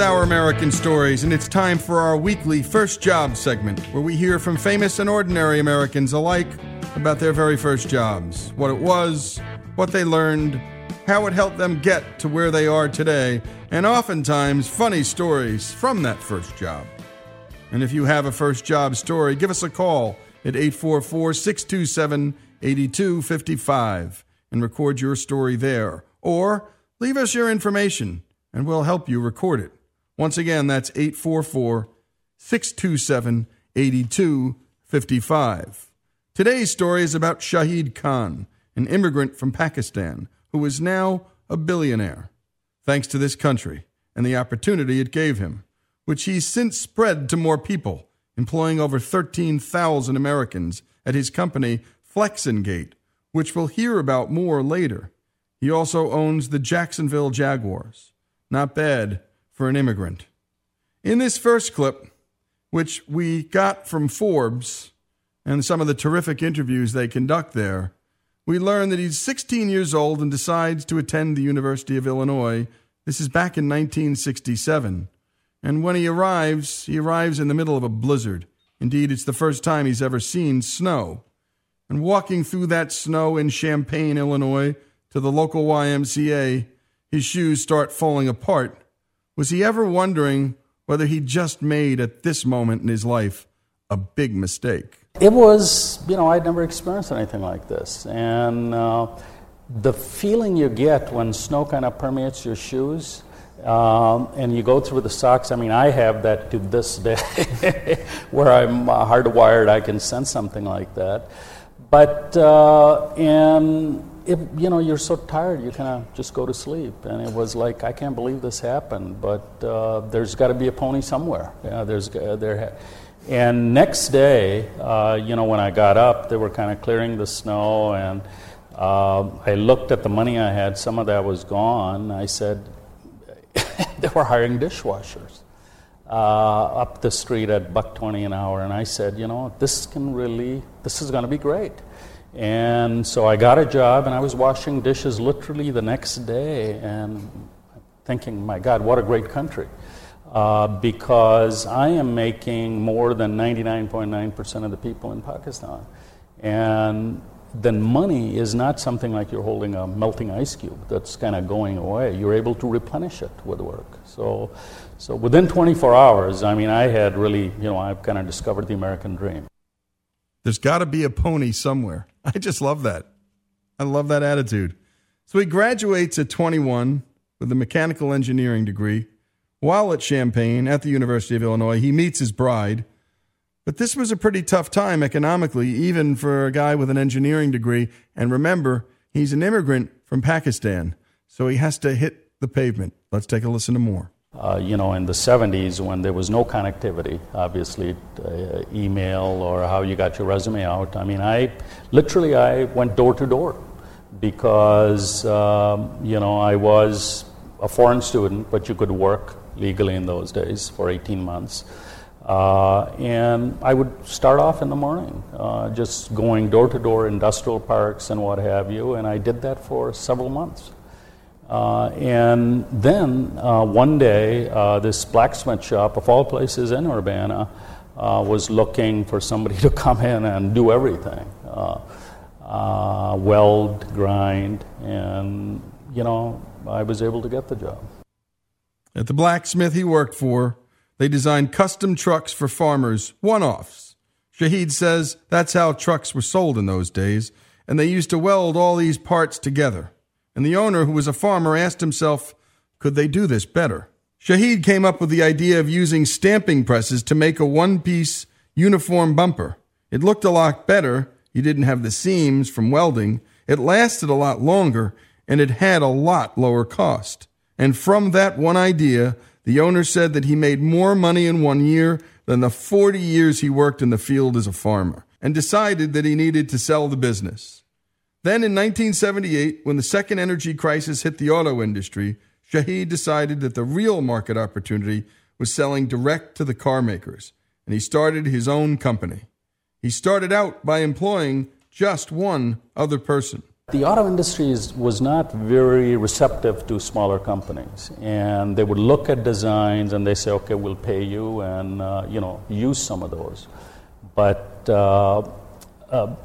Our American Stories, and it's time for our weekly First Job segment, where we hear from famous and ordinary Americans alike about their very first jobs, what it was, what they learned, how it helped them get to where they are today, and oftentimes funny stories from that first job. And if you have a first job story, give us a call at 844 627 8255 and record your story there. Or leave us your information and we'll help you record it. Once again, that's 844 627 8255. Today's story is about Shahid Khan, an immigrant from Pakistan who is now a billionaire, thanks to this country and the opportunity it gave him, which he's since spread to more people, employing over 13,000 Americans at his company Flex-N-Gate, which we'll hear about more later. He also owns the Jacksonville Jaguars. Not bad for an immigrant. In this first clip, which we got from Forbes and some of the terrific interviews they conduct there, we learn that he's 16 years old and decides to attend the University of Illinois. This is back in 1967. And when he arrives, he arrives in the middle of a blizzard. Indeed, it's the first time he's ever seen snow. And walking through that snow in Champaign, Illinois, to the local YMCA, his shoes start falling apart. Was he ever wondering whether he just made at this moment in his life a big mistake? It was, you know, I'd never experienced anything like this. And uh, the feeling you get when snow kind of permeates your shoes, um, and you go through the socks. I mean, I have that to this day, where I'm uh, hardwired. I can sense something like that. But uh, and it, you know, you're so tired, you kind of just go to sleep. And it was like, I can't believe this happened, but uh, there's got to be a pony somewhere. Yeah, there's uh, there. And next day, uh, you know, when I got up, they were kind of clearing the snow, and uh, I looked at the money I had. Some of that was gone. I said, they were hiring dishwashers uh, up the street at buck twenty an hour, and I said, you know, this can really, this is going to be great. And so I got a job, and I was washing dishes literally the next day, and thinking, my God, what a great country. Uh, because I am making more than 99.9% of the people in Pakistan. And then money is not something like you're holding a melting ice cube that's kind of going away. You're able to replenish it with work. So, so within 24 hours, I mean, I had really, you know, I've kind of discovered the American dream. There's got to be a pony somewhere. I just love that. I love that attitude. So he graduates at 21 with a mechanical engineering degree. While at Champaign at the University of Illinois, he meets his bride. But this was a pretty tough time economically, even for a guy with an engineering degree. And remember, he's an immigrant from Pakistan, so he has to hit the pavement. Let's take a listen to more. Uh, you know, in the 70s when there was no connectivity, obviously, uh, email or how you got your resume out. I mean, I literally I went door to door because um, you know I was a foreign student, but you could work legally in those days for 18 months. Uh, and I would start off in the morning, uh, just going door to door, industrial parks and what have you, and I did that for several months. Uh, and then uh, one day, uh, this blacksmith shop, of all places in Urbana, uh, was looking for somebody to come in and do everything weld, grind, and, you know, I was able to get the job. At the blacksmith he worked for, they designed custom trucks for farmers, one offs. Shahid says that's how trucks were sold in those days, and they used to weld all these parts together. And the owner, who was a farmer, asked himself, could they do this better? Shahid came up with the idea of using stamping presses to make a one piece uniform bumper. It looked a lot better. You didn't have the seams from welding. It lasted a lot longer, and it had a lot lower cost. And from that one idea, the owner said that he made more money in one year than the 40 years he worked in the field as a farmer, and decided that he needed to sell the business. Then in 1978, when the second energy crisis hit the auto industry, Shahid decided that the real market opportunity was selling direct to the car makers, and he started his own company. He started out by employing just one other person. The auto industry was not very receptive to smaller companies, and they would look at designs and they say, "Okay, we'll pay you," and uh, you know, use some of those. But uh, uh,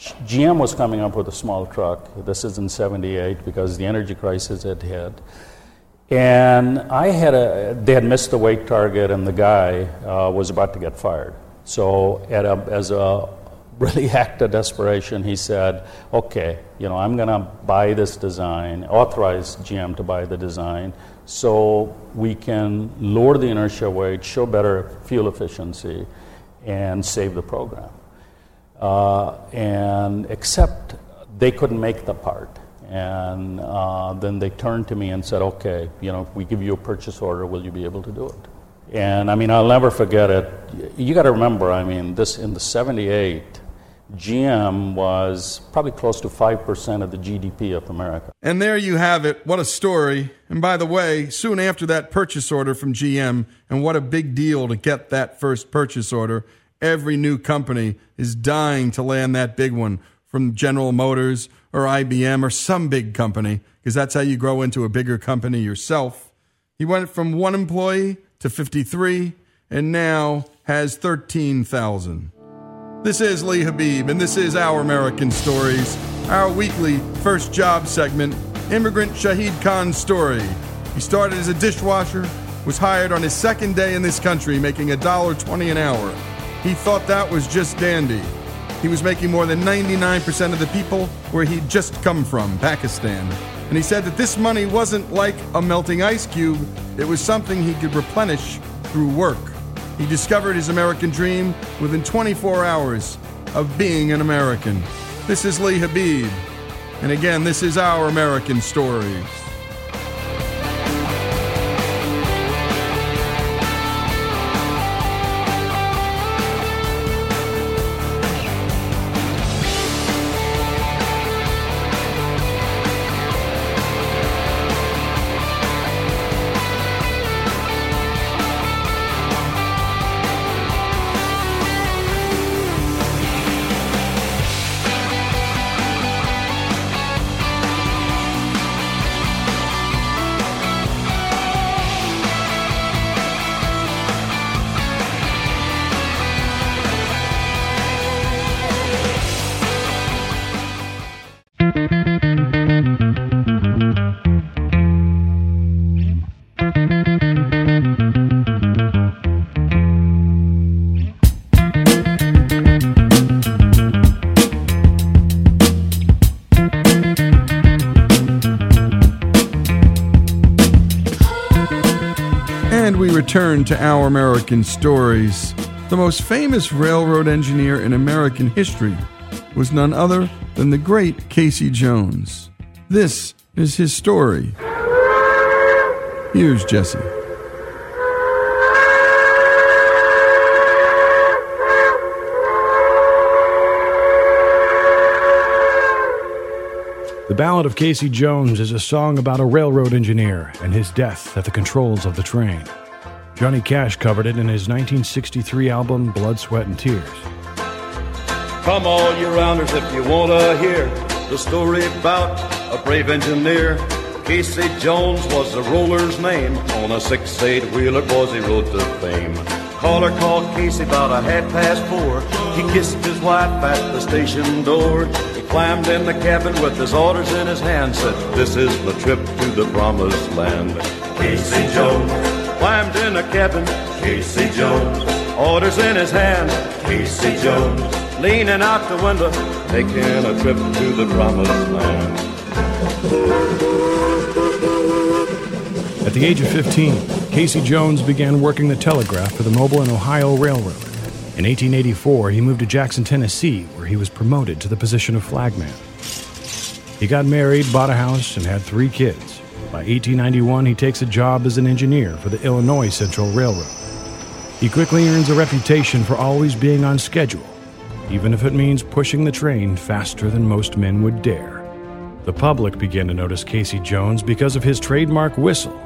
GM was coming up with a small truck. This is in '78 because the energy crisis had hit, and I had a. They had missed the weight target, and the guy uh, was about to get fired. So, a, as a really act of desperation, he said, okay, you know, I'm going to buy this design, authorize GM to buy the design, so we can lower the inertia weight, show better fuel efficiency, and save the program. Uh, and except they couldn't make the part. And uh, then they turned to me and said, okay, you know, we give you a purchase order, will you be able to do it? And I mean, I'll never forget it. You got to remember, I mean, this in the 78, GM was probably close to 5% of the GDP of America. And there you have it. What a story. And by the way, soon after that purchase order from GM, and what a big deal to get that first purchase order, every new company is dying to land that big one from General Motors or IBM or some big company, because that's how you grow into a bigger company yourself. He went from one employee to 53 and now has 13,000. This is Lee Habib, and this is Our American Stories, our weekly first job segment, Immigrant Shahid Khan's story. He started as a dishwasher, was hired on his second day in this country, making $1.20 an hour. He thought that was just dandy. He was making more than 99% of the people where he'd just come from, Pakistan. And he said that this money wasn't like a melting ice cube, it was something he could replenish through work. He discovered his American dream within 24 hours of being an American. This is Lee Habib. And again, this is our American stories. Return to our American stories. The most famous railroad engineer in American history was none other than the great Casey Jones. This is his story. Here's Jesse. The Ballad of Casey Jones is a song about a railroad engineer and his death at the controls of the train. Johnny Cash covered it in his 1963 album Blood, Sweat, and Tears. Come all you rounders if you want to hear the story about a brave engineer. Casey Jones was the roller's name. On a six-eight wheeler, boys, he rode to fame. Caller called Casey about a half past four. He kissed his wife at the station door. He climbed in the cabin with his orders in his hand. Said, "This is the trip to the promised land." Casey Jones climbed in a cabin. Casey Jones, orders in his hand. Casey Jones, leaning out the window, taking a trip to the promised land. At the age of 15, Casey Jones began working the telegraph for the Mobile and Ohio Railroad. In 1884, he moved to Jackson, Tennessee, where he was promoted to the position of flagman. He got married, bought a house, and had three kids. By 1891, he takes a job as an engineer for the Illinois Central Railroad. He quickly earns a reputation for always being on schedule, even if it means pushing the train faster than most men would dare. The public began to notice Casey Jones because of his trademark whistle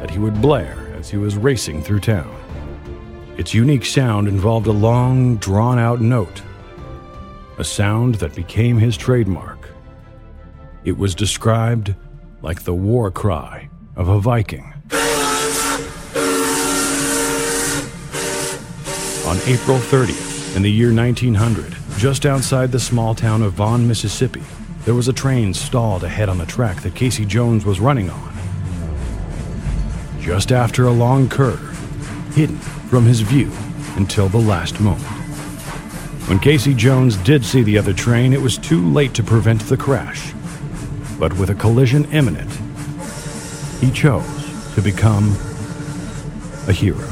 that he would blare as he was racing through town. Its unique sound involved a long, drawn out note, a sound that became his trademark. It was described like the war cry of a Viking. On April 30th, in the year 1900, just outside the small town of Vaughan, Mississippi, there was a train stalled ahead on the track that Casey Jones was running on. Just after a long curve, hidden from his view until the last moment. When Casey Jones did see the other train, it was too late to prevent the crash. But with a collision imminent, he chose to become a hero.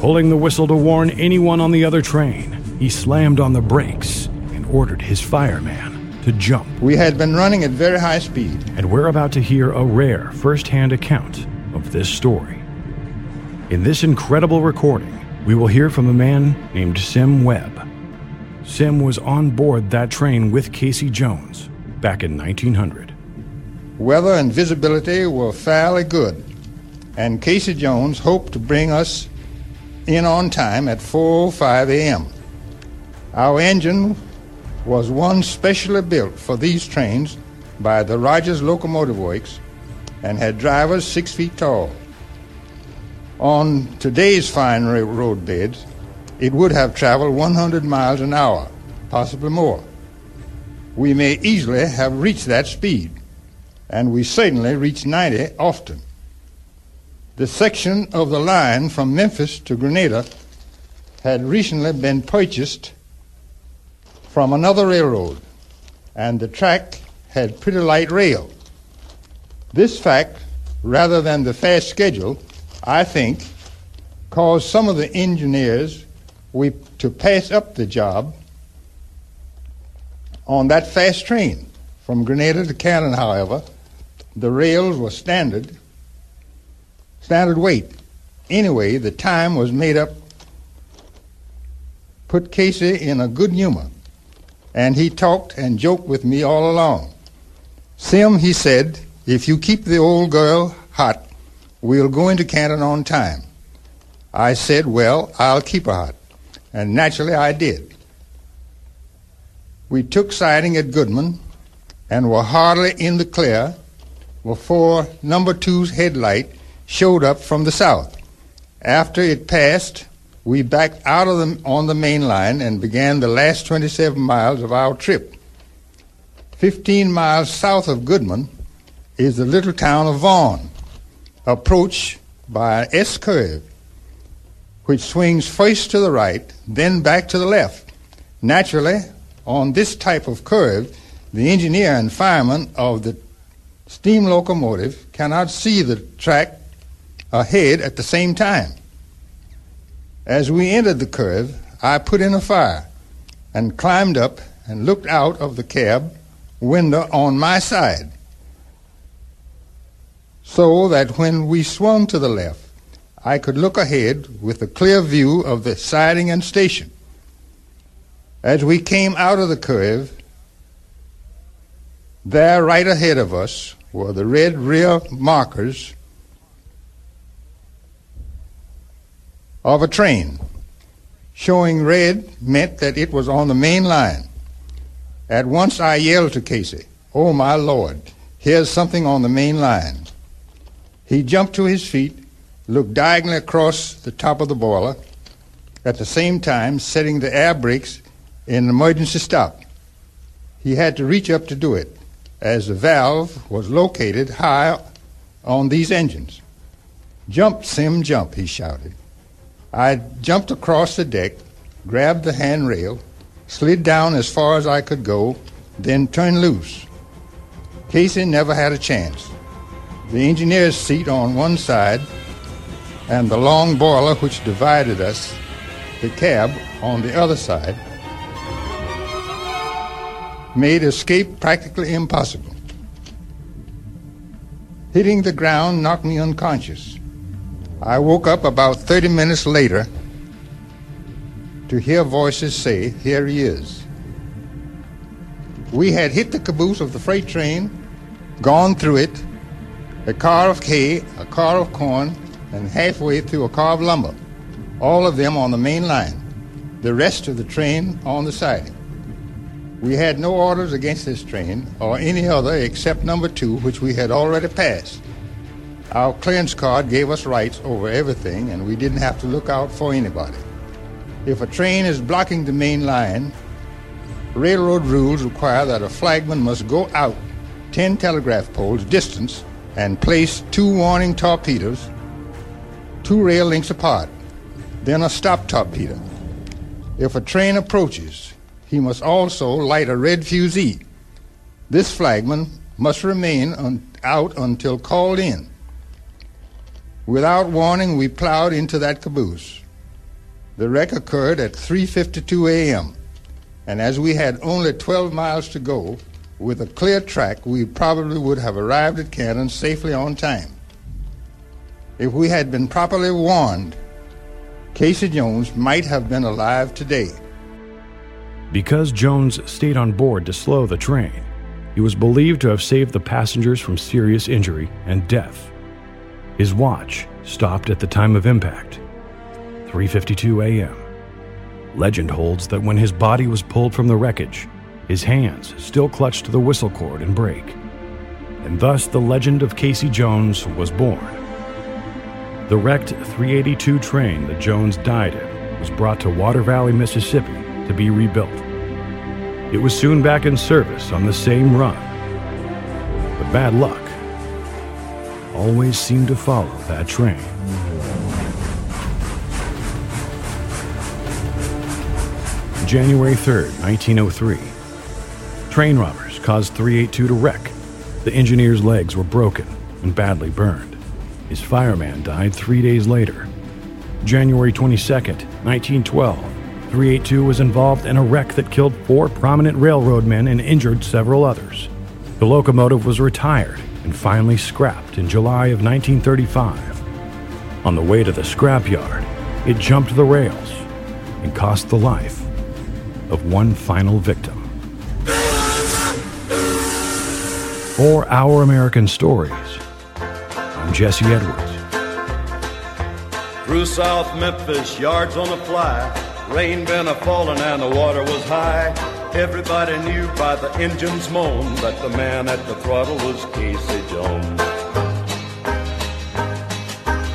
Pulling the whistle to warn anyone on the other train, he slammed on the brakes and ordered his fireman to jump. We had been running at very high speed. And we're about to hear a rare first hand account of this story. In this incredible recording, we will hear from a man named Sim Webb. Sim was on board that train with Casey Jones back in 1900. Weather and visibility were fairly good, and Casey Jones hoped to bring us in on time at 4:05 a.m. Our engine was one specially built for these trains by the Rogers Locomotive Works and had drivers six feet tall. On today's fine road beds, it would have traveled 100 miles an hour, possibly more. We may easily have reached that speed, and we certainly reached 90 often. The section of the line from Memphis to Grenada had recently been purchased from another railroad, and the track had pretty light rail. This fact, rather than the fast schedule, I think, caused some of the engineers we, to pass up the job on that fast train. From Grenada to Canton, however, the rails were standard, standard weight. Anyway, the time was made up, put Casey in a good humor, and he talked and joked with me all along. Sim, he said, if you keep the old girl hot, We'll go into Canton on time. I said, Well, I'll keep her hot. And naturally, I did. We took siding at Goodman and were hardly in the clear before number two's headlight showed up from the south. After it passed, we backed out of the, on the main line and began the last 27 miles of our trip. 15 miles south of Goodman is the little town of Vaughan approached by an S curve, which swings first to the right, then back to the left. Naturally, on this type of curve, the engineer and fireman of the steam locomotive cannot see the track ahead at the same time. As we entered the curve, I put in a fire and climbed up and looked out of the cab window on my side so that when we swung to the left, I could look ahead with a clear view of the siding and station. As we came out of the curve, there right ahead of us were the red rear markers of a train. Showing red meant that it was on the main line. At once I yelled to Casey, Oh my Lord, here's something on the main line. He jumped to his feet, looked diagonally across the top of the boiler, at the same time setting the air brakes in emergency stop. He had to reach up to do it, as the valve was located high on these engines. Jump, Sim, jump, he shouted. I jumped across the deck, grabbed the handrail, slid down as far as I could go, then turned loose. Casey never had a chance the engineer's seat on one side, and the long boiler which divided us, the cab, on the other side, made escape practically impossible. Hitting the ground knocked me unconscious. I woke up about 30 minutes later to hear voices say, Here he is. We had hit the caboose of the freight train, gone through it, a car of hay, a car of corn, and halfway through a car of lumber, all of them on the main line, the rest of the train on the siding. We had no orders against this train or any other except number two, which we had already passed. Our clearance card gave us rights over everything, and we didn't have to look out for anybody. If a train is blocking the main line, railroad rules require that a flagman must go out 10 telegraph poles distance and place two warning torpedoes two rail lengths apart, then a stop torpedo. If a train approaches, he must also light a red fusee. This flagman must remain un- out until called in. Without warning, we plowed into that caboose. The wreck occurred at 3:52 a.m., and as we had only 12 miles to go, with a clear track, we probably would have arrived at Canton safely on time. If we had been properly warned, Casey Jones might have been alive today. Because Jones stayed on board to slow the train, he was believed to have saved the passengers from serious injury and death. His watch stopped at the time of impact, 3:52 a.m. Legend holds that when his body was pulled from the wreckage, his hands still clutched the whistle cord and brake. And thus the legend of Casey Jones was born. The wrecked 382 train that Jones died in was brought to Water Valley, Mississippi to be rebuilt. It was soon back in service on the same run. But bad luck always seemed to follow that train. January 3rd, 1903. Train robbers caused 382 to wreck. The engineer's legs were broken and badly burned. His fireman died three days later. January 22nd, 1912, 382 was involved in a wreck that killed four prominent railroad men and injured several others. The locomotive was retired and finally scrapped in July of 1935. On the way to the scrapyard, it jumped the rails and cost the life of one final victim. For Our American Stories, I'm Jesse Edwards. Through South Memphis, yards on the fly. Rain been a falling and the water was high. Everybody knew by the engine's moan that the man at the throttle was Casey Jones.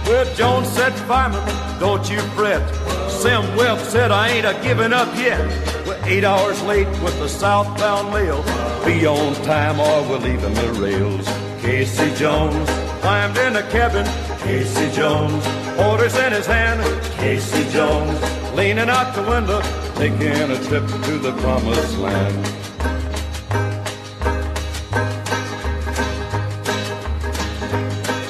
Well, Jones said, Fireman, don't you fret. Sim Webb said, I ain't a giving up yet. We're eight hours late with the southbound mail. Be on time or we're leaving the rails. Casey Jones climbed in the cabin. Casey Jones, orders in his hand. Casey Jones, leaning out the window, taking a trip to the promised land.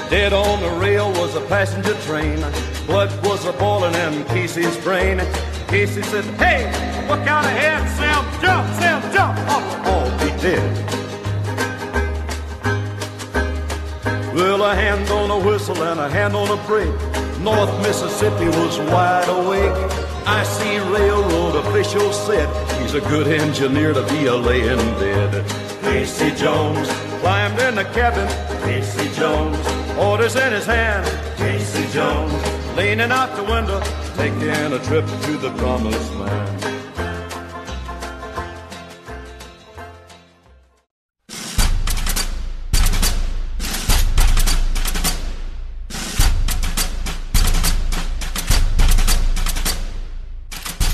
Dead on the rail was a passenger train. Blood was a boiling in Casey's brain. Casey said, Hey, look out ahead, Sam, jump, Sam, jump, we'll all be dead. Well, a hand on a whistle and a hand on a brake. North Mississippi was wide awake. I see railroad officials said he's a good engineer to be a laying dead. Casey Jones climbed in the cabin. Casey Jones, orders in his hand. Casey Jones, leaning out the window, taking a trip to the promised land.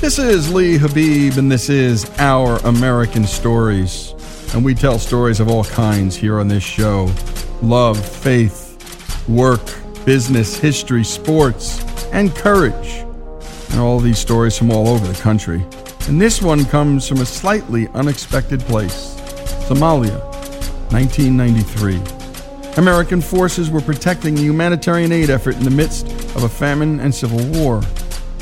This is Lee Habib, and this is Our American Stories. And we tell stories of all kinds here on this show love, faith, work, business, history, sports, and courage. And all these stories from all over the country. And this one comes from a slightly unexpected place Somalia, 1993. American forces were protecting a humanitarian aid effort in the midst of a famine and civil war.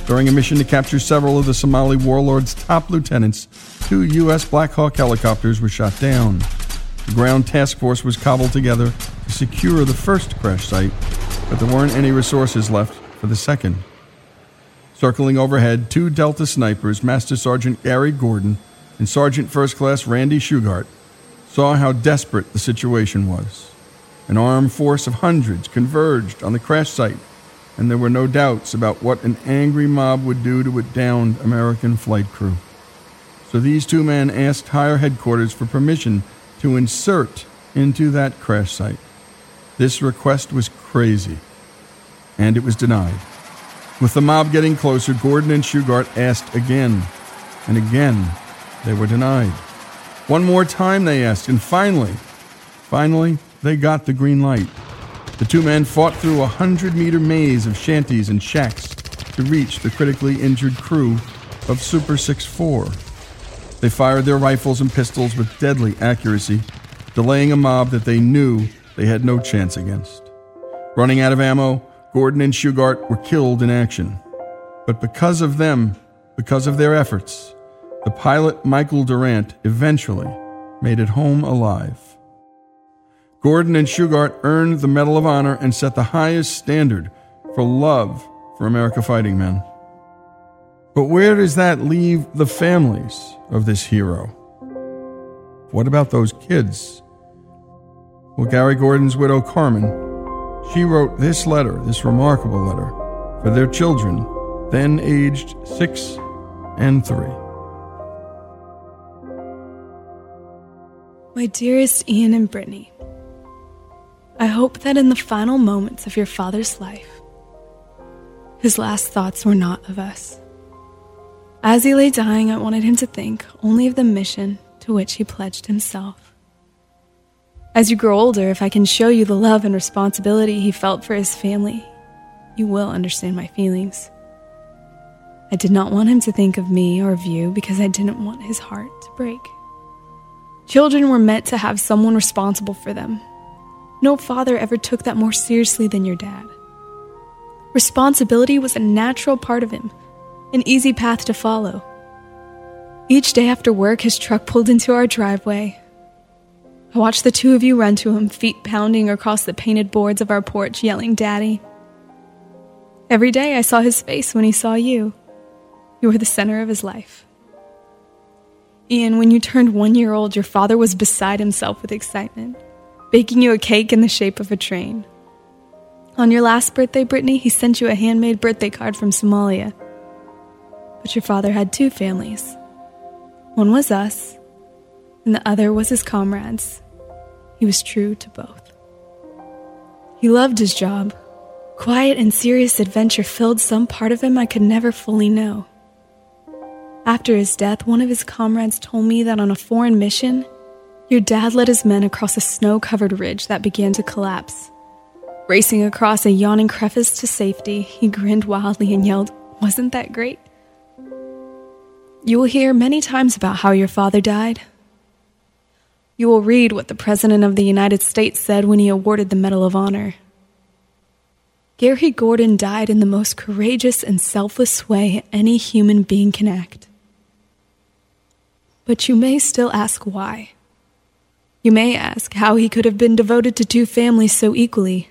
During a mission to capture several of the Somali warlord's top lieutenants, two U.S. Black Hawk helicopters were shot down. The ground task force was cobbled together to secure the first crash site, but there weren't any resources left for the second. Circling overhead, two Delta snipers, Master Sergeant Gary Gordon and Sergeant First Class Randy Shughart, saw how desperate the situation was. An armed force of hundreds converged on the crash site and there were no doubts about what an angry mob would do to a downed American flight crew. So these two men asked higher headquarters for permission to insert into that crash site. This request was crazy, and it was denied. With the mob getting closer, Gordon and Shughart asked again, and again they were denied. One more time they asked, and finally, finally, they got the green light. The two men fought through a hundred meter maze of shanties and shacks to reach the critically injured crew of Super 6 4. They fired their rifles and pistols with deadly accuracy, delaying a mob that they knew they had no chance against. Running out of ammo, Gordon and Shughart were killed in action. But because of them, because of their efforts, the pilot Michael Durant eventually made it home alive. Gordon and Shughart earned the Medal of Honor and set the highest standard for love for America fighting men. But where does that leave the families of this hero? What about those kids? Well, Gary Gordon's widow, Carmen, she wrote this letter, this remarkable letter, for their children, then aged six and three. My dearest Ian and Brittany, I hope that in the final moments of your father's life, his last thoughts were not of us. As he lay dying, I wanted him to think only of the mission to which he pledged himself. As you grow older, if I can show you the love and responsibility he felt for his family, you will understand my feelings. I did not want him to think of me or of you because I didn't want his heart to break. Children were meant to have someone responsible for them, no father ever took that more seriously than your dad. Responsibility was a natural part of him, an easy path to follow. Each day after work, his truck pulled into our driveway. I watched the two of you run to him, feet pounding across the painted boards of our porch, yelling, Daddy. Every day I saw his face when he saw you. You were the center of his life. Ian, when you turned one year old, your father was beside himself with excitement baking you a cake in the shape of a train. On your last birthday, Brittany, he sent you a handmade birthday card from Somalia. But your father had two families. One was us, and the other was his comrades. He was true to both. He loved his job. Quiet and serious adventure filled some part of him I could never fully know. After his death, one of his comrades told me that on a foreign mission, your dad led his men across a snow covered ridge that began to collapse. Racing across a yawning crevice to safety, he grinned wildly and yelled, Wasn't that great? You will hear many times about how your father died. You will read what the President of the United States said when he awarded the Medal of Honor. Gary Gordon died in the most courageous and selfless way any human being can act. But you may still ask why. You may ask how he could have been devoted to two families so equally,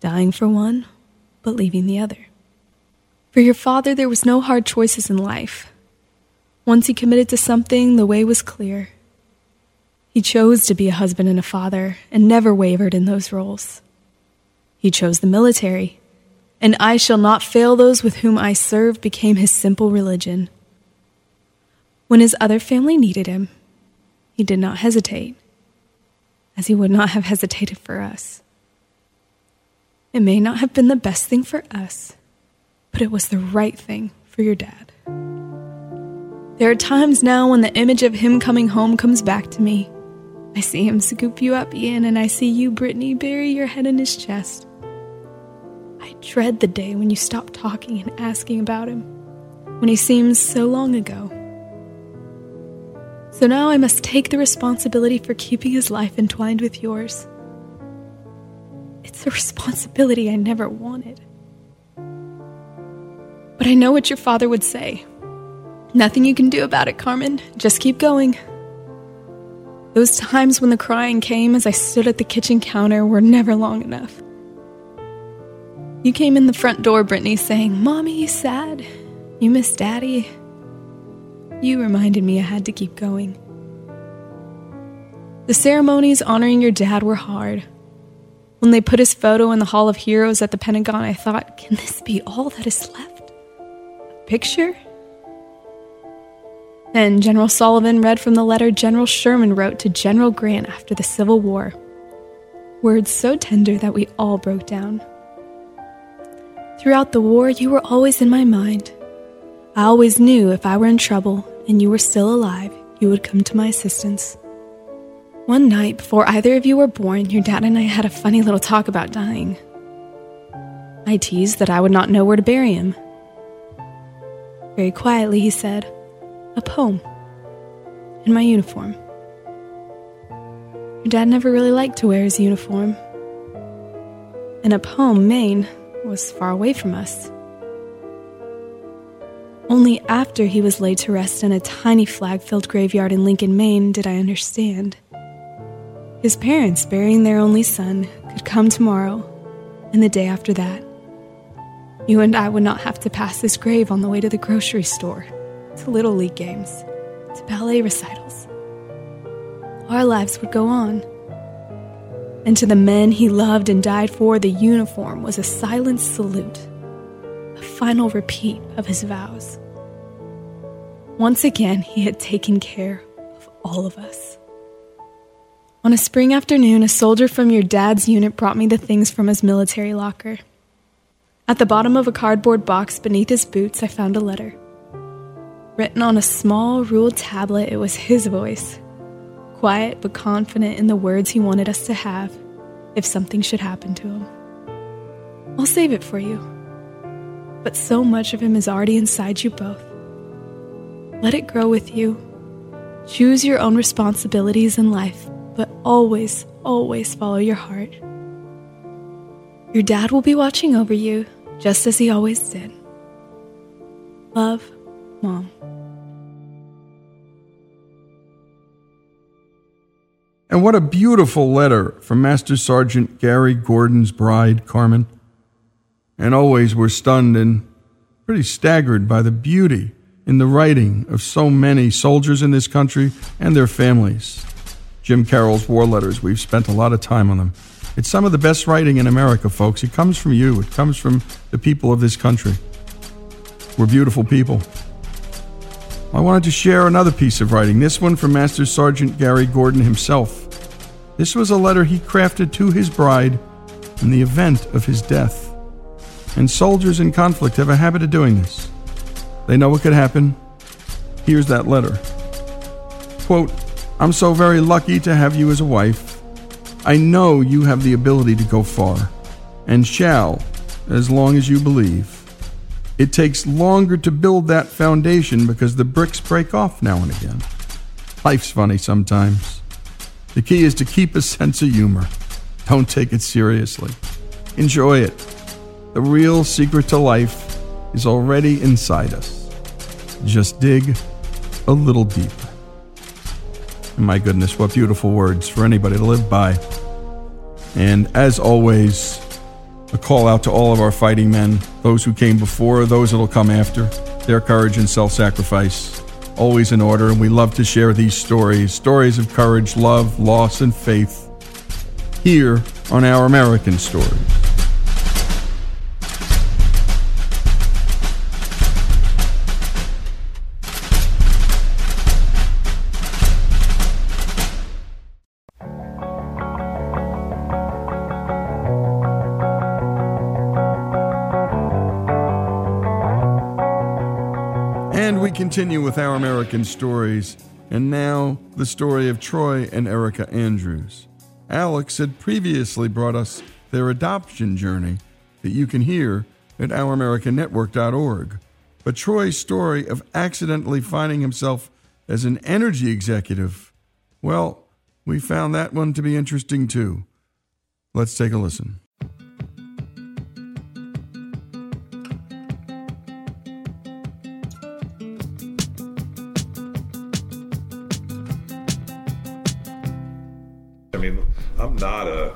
dying for one, but leaving the other. For your father, there was no hard choices in life. Once he committed to something, the way was clear. He chose to be a husband and a father and never wavered in those roles. He chose the military, and I shall not fail those with whom I serve became his simple religion. When his other family needed him, he did not hesitate, as he would not have hesitated for us. It may not have been the best thing for us, but it was the right thing for your dad. There are times now when the image of him coming home comes back to me. I see him scoop you up, Ian, and I see you, Brittany, bury your head in his chest. I dread the day when you stop talking and asking about him, when he seems so long ago. So now I must take the responsibility for keeping his life entwined with yours. It's a responsibility I never wanted. But I know what your father would say. Nothing you can do about it, Carmen. Just keep going. Those times when the crying came as I stood at the kitchen counter were never long enough. You came in the front door, Brittany, saying, Mommy, you sad? You miss Daddy? You reminded me I had to keep going. The ceremonies honoring your dad were hard. When they put his photo in the Hall of Heroes at the Pentagon, I thought, can this be all that is left? A picture? Then General Sullivan read from the letter General Sherman wrote to General Grant after the Civil War. Words so tender that we all broke down. Throughout the war, you were always in my mind. I always knew if I were in trouble and you were still alive, you would come to my assistance. One night before either of you were born, your dad and I had a funny little talk about dying. I teased that I would not know where to bury him. Very quietly, he said, A poem. In my uniform. Your dad never really liked to wear his uniform. And Appomattox, Maine, was far away from us. Only after he was laid to rest in a tiny flag filled graveyard in Lincoln, Maine, did I understand. His parents, burying their only son, could come tomorrow, and the day after that. You and I would not have to pass this grave on the way to the grocery store, to Little League games, to ballet recitals. Our lives would go on. And to the men he loved and died for, the uniform was a silent salute, a final repeat of his vows. Once again, he had taken care of all of us. On a spring afternoon, a soldier from your dad's unit brought me the things from his military locker. At the bottom of a cardboard box beneath his boots, I found a letter. Written on a small, ruled tablet, it was his voice quiet but confident in the words he wanted us to have if something should happen to him. I'll save it for you. But so much of him is already inside you both. Let it grow with you. Choose your own responsibilities in life, but always, always follow your heart. Your dad will be watching over you, just as he always did. Love, Mom. And what a beautiful letter from Master Sergeant Gary Gordon's bride, Carmen. And always we're stunned and pretty staggered by the beauty in the writing of so many soldiers in this country and their families. Jim Carroll's war letters, we've spent a lot of time on them. It's some of the best writing in America, folks. It comes from you, it comes from the people of this country. We're beautiful people. I wanted to share another piece of writing, this one from Master Sergeant Gary Gordon himself. This was a letter he crafted to his bride in the event of his death. And soldiers in conflict have a habit of doing this. They know what could happen. Here's that letter. Quote, I'm so very lucky to have you as a wife. I know you have the ability to go far, and shall, as long as you believe. It takes longer to build that foundation because the bricks break off now and again. Life's funny sometimes. The key is to keep a sense of humor. Don't take it seriously. Enjoy it. The real secret to life is already inside us. Just dig a little deep. And my goodness, what beautiful words for anybody to live by. And as always, a call out to all of our fighting men, those who came before, those that'll come after, their courage and self sacrifice, always in order. And we love to share these stories stories of courage, love, loss, and faith here on Our American Stories. Continue with our American stories, and now the story of Troy and Erica Andrews. Alex had previously brought us their adoption journey that you can hear at ouramericannetwork.org. But Troy's story of accidentally finding himself as an energy executive, well, we found that one to be interesting too. Let's take a listen. I'm not a,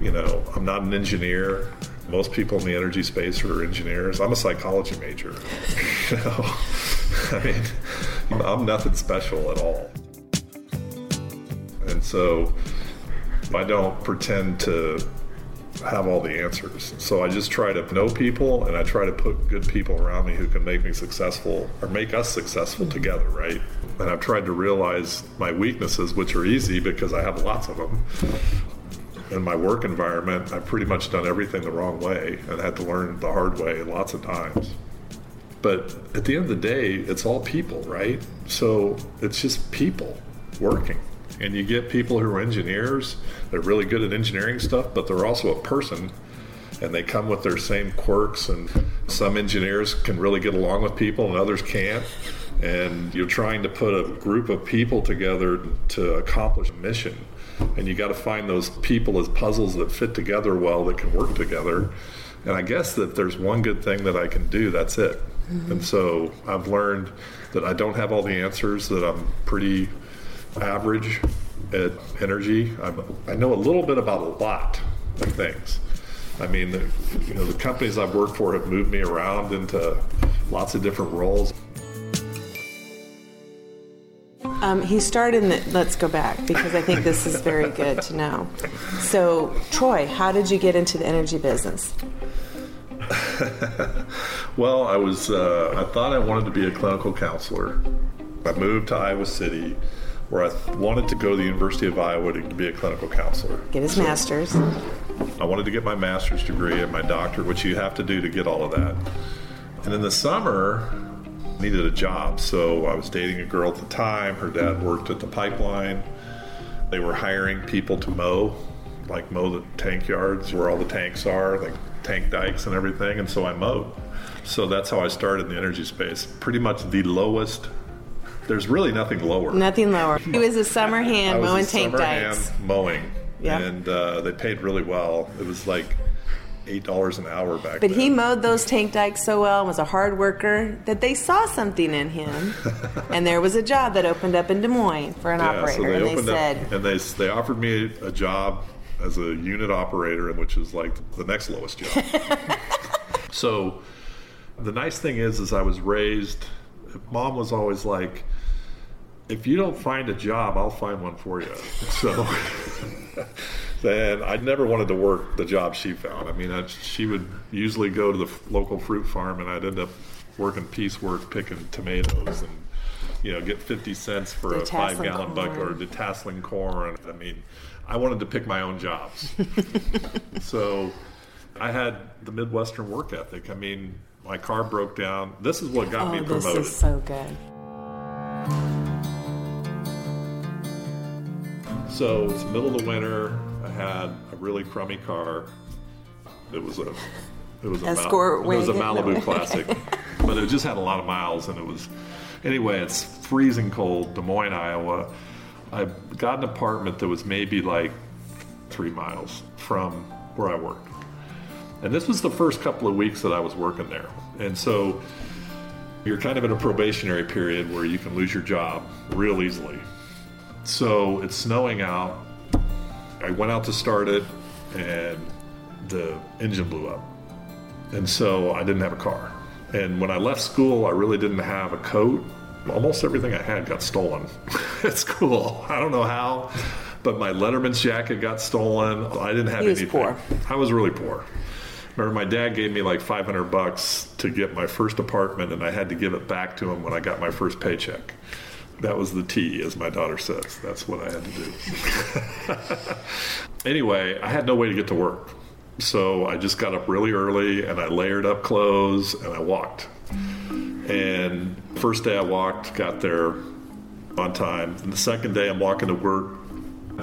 you know, I'm not an engineer. Most people in the energy space are engineers. I'm a psychology major. you know, I mean, I'm nothing special at all. And so I don't pretend to have all the answers. So I just try to know people and I try to put good people around me who can make me successful or make us successful together, right? And I've tried to realize my weaknesses, which are easy because I have lots of them. In my work environment, I've pretty much done everything the wrong way and had to learn the hard way lots of times. But at the end of the day, it's all people, right? So it's just people working. And you get people who are engineers, they're really good at engineering stuff, but they're also a person and they come with their same quirks. And some engineers can really get along with people and others can't. And you're trying to put a group of people together to accomplish a mission. And you got to find those people as puzzles that fit together well that can work together. And I guess that there's one good thing that I can do, that's it. Mm-hmm. And so I've learned that I don't have all the answers, that I'm pretty average at energy. I'm, i know a little bit about a lot of things. I mean, the, you know, the companies I've worked for have moved me around into lots of different roles. Um, he started in the, let's go back because I think this is very good to know. So, Troy, how did you get into the energy business? well, I was, uh, I thought I wanted to be a clinical counselor. I moved to Iowa City where I wanted to go to the University of Iowa to be a clinical counselor. Get his so master's. I wanted to get my master's degree and my doctorate, which you have to do to get all of that. And in the summer, I needed a job. So I was dating a girl at the time. Her dad worked at the pipeline. They were hiring people to mow, like mow the tank yards where all the tanks are, like tank dikes and everything. And so I mowed. So that's how I started in the energy space. Pretty much the lowest there's really nothing lower. Nothing lower. He was a summer hand mowing tank dikes. mowing. Yeah. And uh, they paid really well. It was like eight dollars an hour back. But then. he mowed those tank dikes so well and was a hard worker that they saw something in him, and there was a job that opened up in Des Moines for an yeah, operator. So they and opened they said, up, and they they offered me a job as a unit operator, which is like the next lowest job. so the nice thing is, is I was raised. Mom was always like, if you don't find a job, I'll find one for you. So then I never wanted to work the job she found. I mean, I, she would usually go to the local fruit farm, and I'd end up working piecework picking tomatoes and you know get 50 cents for a five gallon bucket or detasseling corn. I mean, I wanted to pick my own jobs. so I had the Midwestern work ethic. I mean, my car broke down. This is what got oh, me promoted. This is so good. So it's middle of the winter. I had a really crummy car. It was a it was a, Escort Mal- it was a Malibu Classic, but it just had a lot of miles, and it was anyway. It's freezing cold, Des Moines, Iowa. I got an apartment that was maybe like three miles from where I worked, and this was the first couple of weeks that I was working there, and so you're kind of in a probationary period where you can lose your job real easily so it's snowing out. I went out to start it, and the engine blew up. And so I didn't have a car. And when I left school, I really didn't have a coat. Almost everything I had got stolen at school. I don't know how, but my Letterman's jacket got stolen. I didn't have he was anything. Poor. I was really poor. Remember, my dad gave me like 500 bucks to get my first apartment, and I had to give it back to him when I got my first paycheck. That was the T, as my daughter says. That's what I had to do. anyway, I had no way to get to work. So I just got up really early and I layered up clothes and I walked. And first day I walked, got there on time. And the second day I'm walking to work.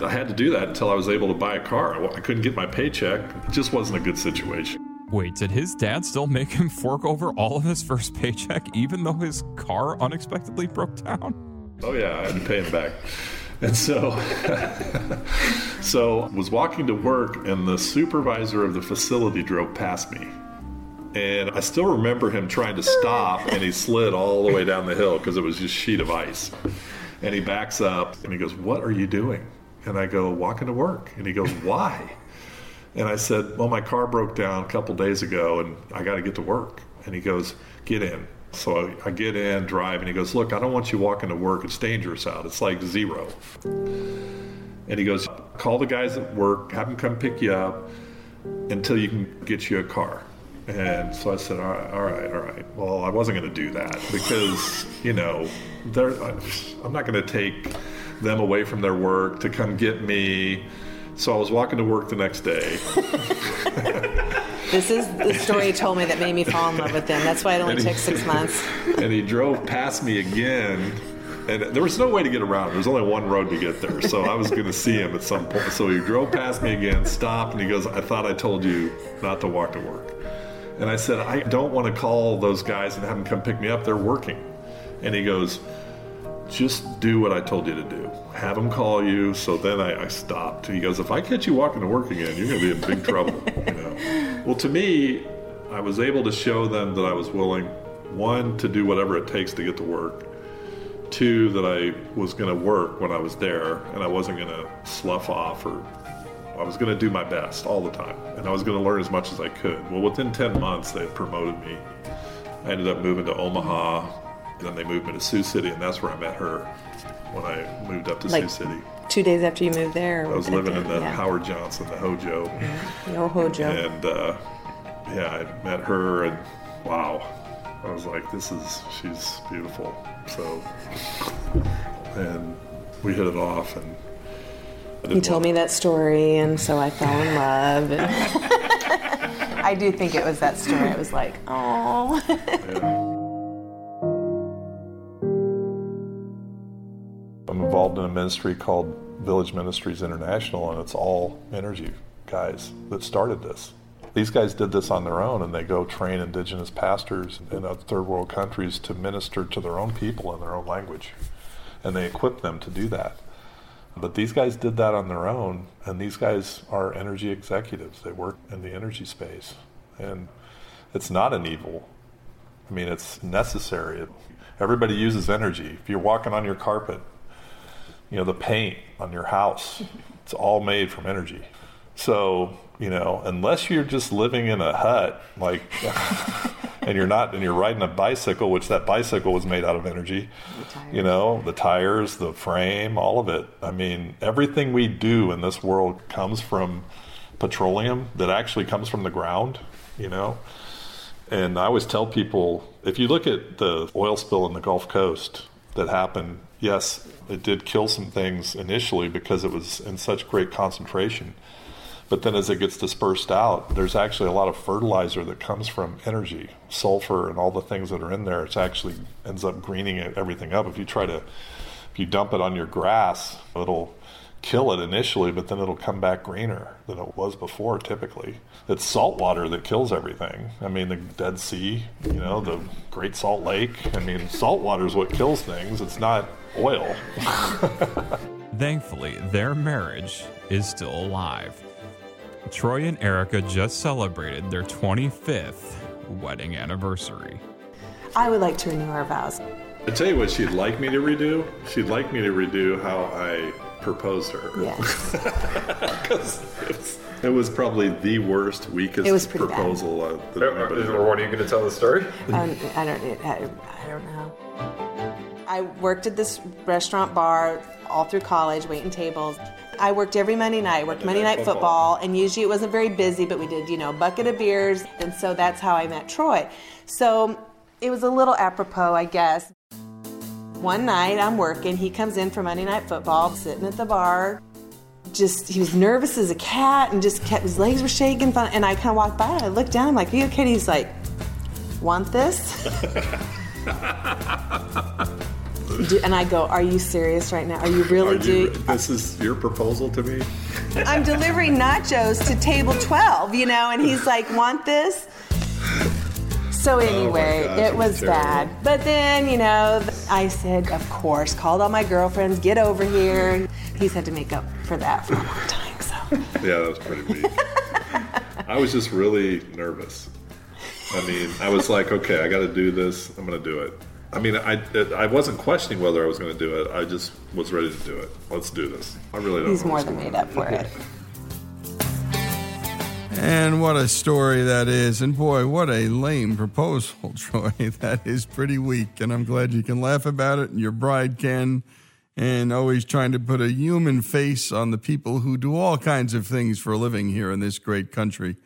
I had to do that until I was able to buy a car. I couldn't get my paycheck. It just wasn't a good situation. Wait, did his dad still make him fork over all of his first paycheck even though his car unexpectedly broke down? Oh yeah, I had to pay him back. And so, so was walking to work, and the supervisor of the facility drove past me. And I still remember him trying to stop, and he slid all the way down the hill because it was just sheet of ice. And he backs up, and he goes, "What are you doing?" And I go, "Walking to work." And he goes, "Why?" And I said, "Well, my car broke down a couple days ago, and I got to get to work." And he goes, "Get in." So I, get in, drive, and he goes, Look, I don't want you walking to work. It's dangerous out. It's like zero. And he goes, Call the guys at work, have them come pick you up. until you can get you a car. And so I said, all right, all right, all right. Well, I wasn't going to do that because, you know, I'm not going to take them away from their work to come get me. So I was walking to work the next day. this is the story he told me that made me fall in love with him. That's why it only took six months. and he drove past me again and there was no way to get around. There was only one road to get there, so I was going to see him at some point. So he drove past me again, stopped, and he goes, "I thought I told you not to walk to work." And I said, "I don't want to call those guys and have them come pick me up. They're working." And he goes, "Just do what I told you to do. Have them call you." So then I, I stopped. He goes, "If I catch you walking to work again, you're going to be in big trouble." You know. Well, to me, I was able to show them that I was willing, one, to do whatever it takes to get to work two that I was going to work when I was there and I wasn't going to slough off or I was going to do my best all the time and I was going to learn as much as I could. Well, within 10 months, they promoted me. I ended up moving to Omaha and then they moved me to Sioux City and that's where I met her when I moved up to like Sioux City. Two days after you moved there? I was living in the yeah. Howard Johnson, the Hojo. The old Hojo. And uh, yeah, I met her and wow, I was like, this is, she's beautiful. So, and we hit it off, and he told me that story, and so I fell in love. I do think it was that story. I was like, oh. yeah. Involved in a ministry called Village Ministries International, and it's all energy guys that started this. These guys did this on their own, and they go train indigenous pastors in other third world countries to minister to their own people in their own language. And they equip them to do that. But these guys did that on their own, and these guys are energy executives. They work in the energy space. And it's not an evil. I mean, it's necessary. Everybody uses energy. If you're walking on your carpet, you know, the paint on your house, it's all made from energy. So you know, unless you're just living in a hut, like, and you're not, and you're riding a bicycle, which that bicycle was made out of energy, you know, the tires, the frame, all of it. I mean, everything we do in this world comes from petroleum that actually comes from the ground, you know. And I always tell people if you look at the oil spill in the Gulf Coast that happened, yes, it did kill some things initially because it was in such great concentration but then as it gets dispersed out, there's actually a lot of fertilizer that comes from energy, sulfur and all the things that are in there. It actually ends up greening everything up. If you try to, if you dump it on your grass, it'll kill it initially, but then it'll come back greener than it was before typically. It's salt water that kills everything. I mean, the Dead Sea, you know, the Great Salt Lake. I mean, salt water is what kills things, it's not oil. Thankfully, their marriage is still alive. Troy and Erica just celebrated their 25th wedding anniversary. I would like to renew our vows. I tell you what, she'd like me to redo. She'd like me to redo how I proposed her. Yes. Because it, was probably the worst, weakest it was proposal. Uh, that or what are you going to tell the story? Um, I don't. I, I don't know. I worked at this restaurant bar all through college, waiting tables. I worked every Monday night, worked Monday, night, night football. football, and usually it wasn't very busy, but we did, you know, a bucket of beers, and so that's how I met Troy. So it was a little apropos, I guess. One night I'm working, he comes in for Monday night football, sitting at the bar. Just he was nervous as a cat and just kept his legs were shaking. And I kind of walked by and I looked down. I'm like, "Are you okay?" And he's like, "Want this?" Do, and I go, "Are you serious right now? Are you really doing?" This is your proposal to me. I'm delivering nachos to table 12, you know, and he's like, "Want this?" So oh anyway, oh gosh, it was bad. But then, you know, I said, "Of course." Called all my girlfriends, "Get over here." He's had to make up for that for a long time. So yeah, that was pretty weak. I was just really nervous. I mean, I was like, "Okay, I got to do this. I'm going to do it." I mean, I I wasn't questioning whether I was going to do it. I just was ready to do it. Let's do this. I really don't. He's more than made up for it. And what a story that is. And boy, what a lame proposal, Troy. That is pretty weak. And I'm glad you can laugh about it and your bride can. and always trying to put a human face on the people who do all kinds of things for a living here in this great country.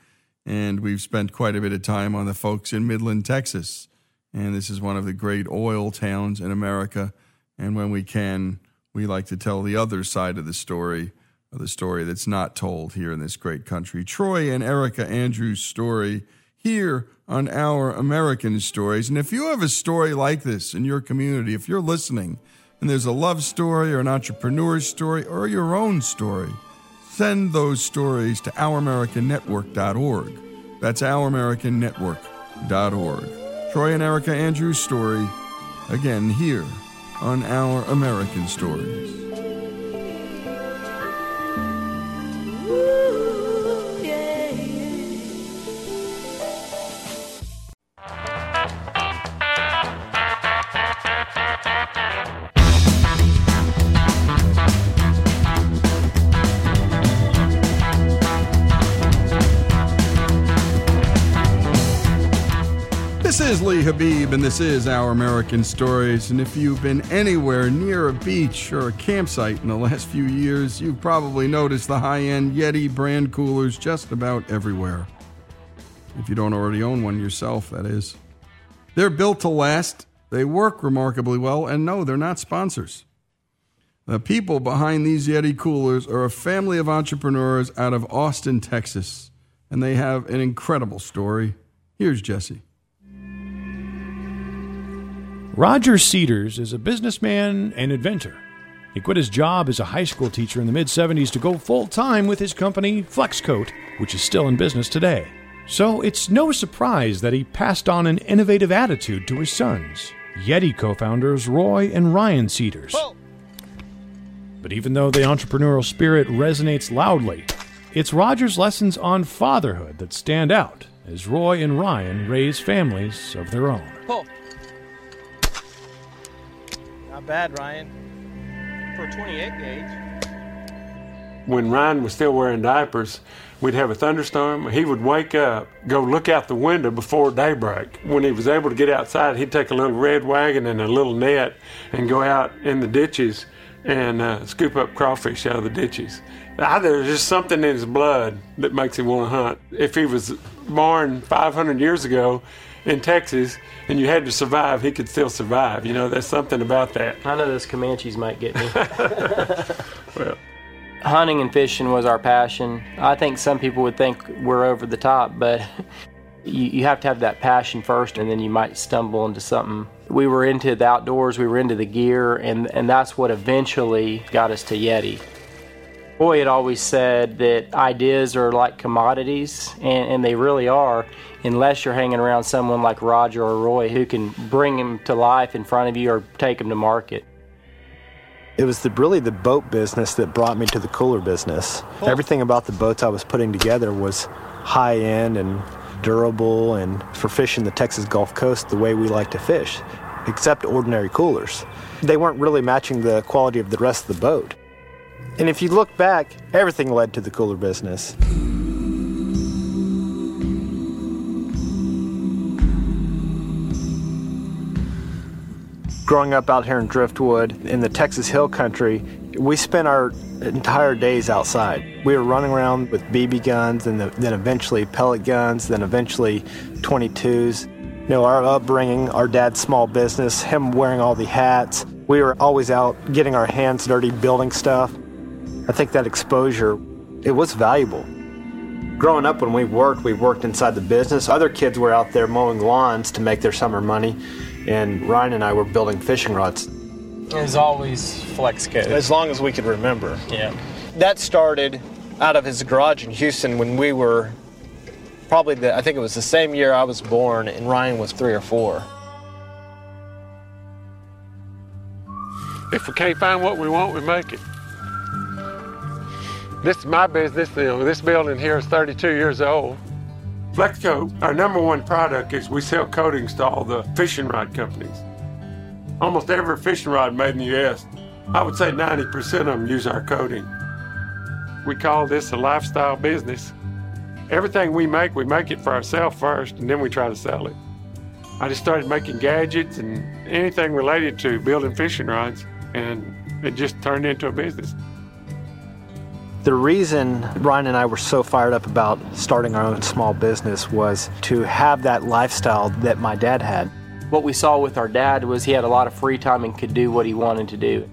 And we've spent quite a bit of time on the folks in Midland, Texas. And this is one of the great oil towns in America. And when we can, we like to tell the other side of the story, of the story that's not told here in this great country. Troy and Erica Andrews' story here on Our American Stories. And if you have a story like this in your community, if you're listening and there's a love story or an entrepreneur story or your own story, send those stories to ouramericannetwork.org. That's ouramericannetwork.org. Troy and Erica Andrews' story, again here on Our American Stories. Is Lee Habib, and this is Our American Stories. And if you've been anywhere near a beach or a campsite in the last few years, you've probably noticed the high end Yeti brand coolers just about everywhere. If you don't already own one yourself, that is. They're built to last, they work remarkably well, and no, they're not sponsors. The people behind these Yeti coolers are a family of entrepreneurs out of Austin, Texas, and they have an incredible story. Here's Jesse. Roger Seiders is a businessman and inventor. He quit his job as a high school teacher in the mid 70s to go full time with his company, Flexcoat, which is still in business today. So it's no surprise that he passed on an innovative attitude to his sons, Yeti co founders Roy and Ryan Seiders. But even though the entrepreneurial spirit resonates loudly, it's Roger's lessons on fatherhood that stand out as Roy and Ryan raise families of their own. Bad, Ryan. For a 28 gauge. when Ryan was still wearing diapers, we'd have a thunderstorm. He would wake up, go look out the window before daybreak. When he was able to get outside, he'd take a little red wagon and a little net and go out in the ditches and uh, scoop up crawfish out of the ditches. There's just something in his blood that makes him want to hunt. If he was born 500 years ago in Texas and you had to survive, he could still survive. You know, there's something about that. I know those Comanches might get me. Well, Hunting and fishing was our passion. I think some people would think we're over the top, but you, you have to have that passion first, and then you might stumble into something. We were into the outdoors, we were into the gear, and, and that's what eventually got us to Yeti. Boy had always said that ideas are like commodities, and, and they really are, unless you're hanging around someone like Roger or Roy who can bring them to life in front of you or take them to market. It was the, really the boat business that brought me to the cooler business. Everything about the boats I was putting together was high end and durable and for fishing the Texas Gulf Coast the way we like to fish, except ordinary coolers. They weren't really matching the quality of the rest of the boat. And if you look back, everything led to the cooler business. Growing up out here in Driftwood in the Texas Hill Country, we spent our entire days outside. We were running around with BB guns and the, then eventually pellet guns, then eventually 22s. You know, our upbringing, our dad's small business, him wearing all the hats. We were always out getting our hands dirty building stuff. I think that exposure, it was valuable. Growing up when we worked, we worked inside the business. Other kids were out there mowing lawns to make their summer money, and Ryan and I were building fishing rods. It was always Flexcoat. As long as we could remember. Yeah. That started out of his garage in Houston when we were probably the, I think it was the same year I was born and Ryan was three or four. If we can't find what we want, we make it. This is my business. You know, this building here is 32 years old. Flexcoat, our number one product is we sell coatings to all the fishing rod companies. Almost every fishing rod made in the U.S., I would say 90% of them use our coating. We call this a lifestyle business. Everything we make, we make it for ourselves first, and then we try to sell it. I just started making gadgets and anything related to building fishing rods, and It just turned into a business. The reason Ryan and I were so fired up about starting our own small business was to have that lifestyle that my dad had. What we saw with our dad was he had a lot of free time and could do what he wanted to do.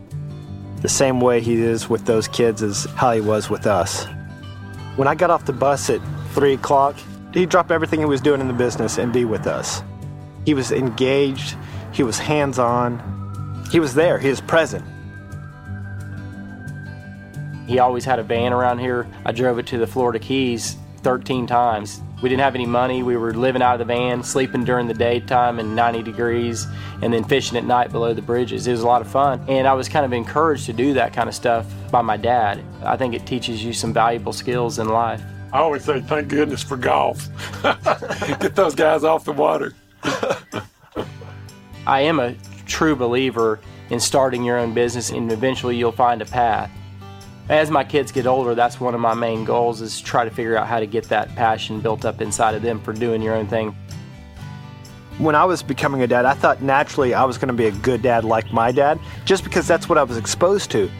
The same way he is with those kids is how he was with us. When I got off the bus at 3 o'clock, he'd drop everything he was doing in the business and be with us. He was engaged, he was hands on, he was there, he was present. He always had a van around here. I drove it to the Florida Keys 13 times. We didn't have any money. We were living out of the van, sleeping during the daytime in 90 degrees, and then fishing at night below the bridges. It was a lot of fun. And I was kind of encouraged to do that kind of stuff by my dad. I think it teaches you some valuable skills in life. I always say, thank goodness for golf. Get those guys off the water. I am a true believer in starting your own business, and eventually you'll find a path. As my kids get older, that's one of my main goals is try to figure out how to get that passion built up inside of them for doing your own thing. When I was becoming a dad, I thought naturally I was going to be a good dad like my dad, just because that's what I was exposed to.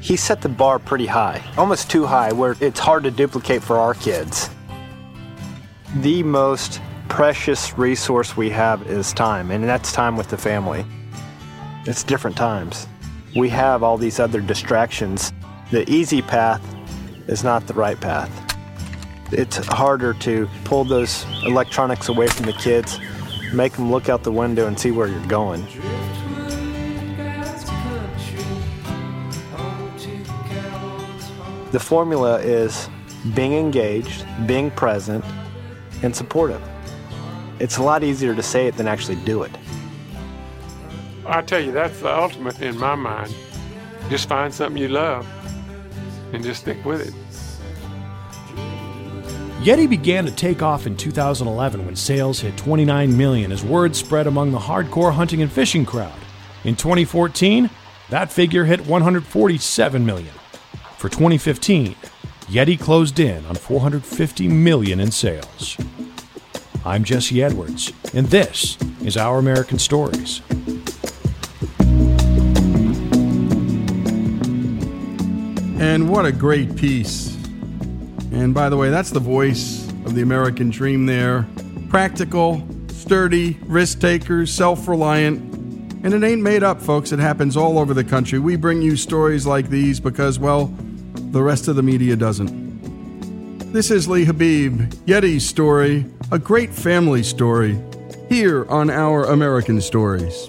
He set the bar pretty high, almost too high, where it's hard to duplicate for our kids. The most precious resource we have is time, and that's time with the family. It's different times. We have all these other distractions. The easy path is not the right path. It's harder to pull those electronics away from the kids, make them look out the window and see where you're going. The formula is being engaged, being present, and supportive. It's a lot easier to say it than actually do it. I tell you, that's the ultimate in my mind. Just find something you love and just stick with it. Yeti began to take off in 2011 when sales hit 29 million as word spread among the hardcore hunting and fishing crowd. In 2014, that figure hit 147 million. For 2015, Yeti closed in on 450 million in sales. I'm Jesse Edwards, and this is Our American Stories. And what a great piece. And by the way, that's the voice of the American dream there. Practical, sturdy, risk takers, self reliant. And it ain't made up, folks. It happens all over the country. We bring you stories like these because, well, the rest of the media doesn't. This is Lee Habib, Yeti's story, a great family story, here on Our American Stories.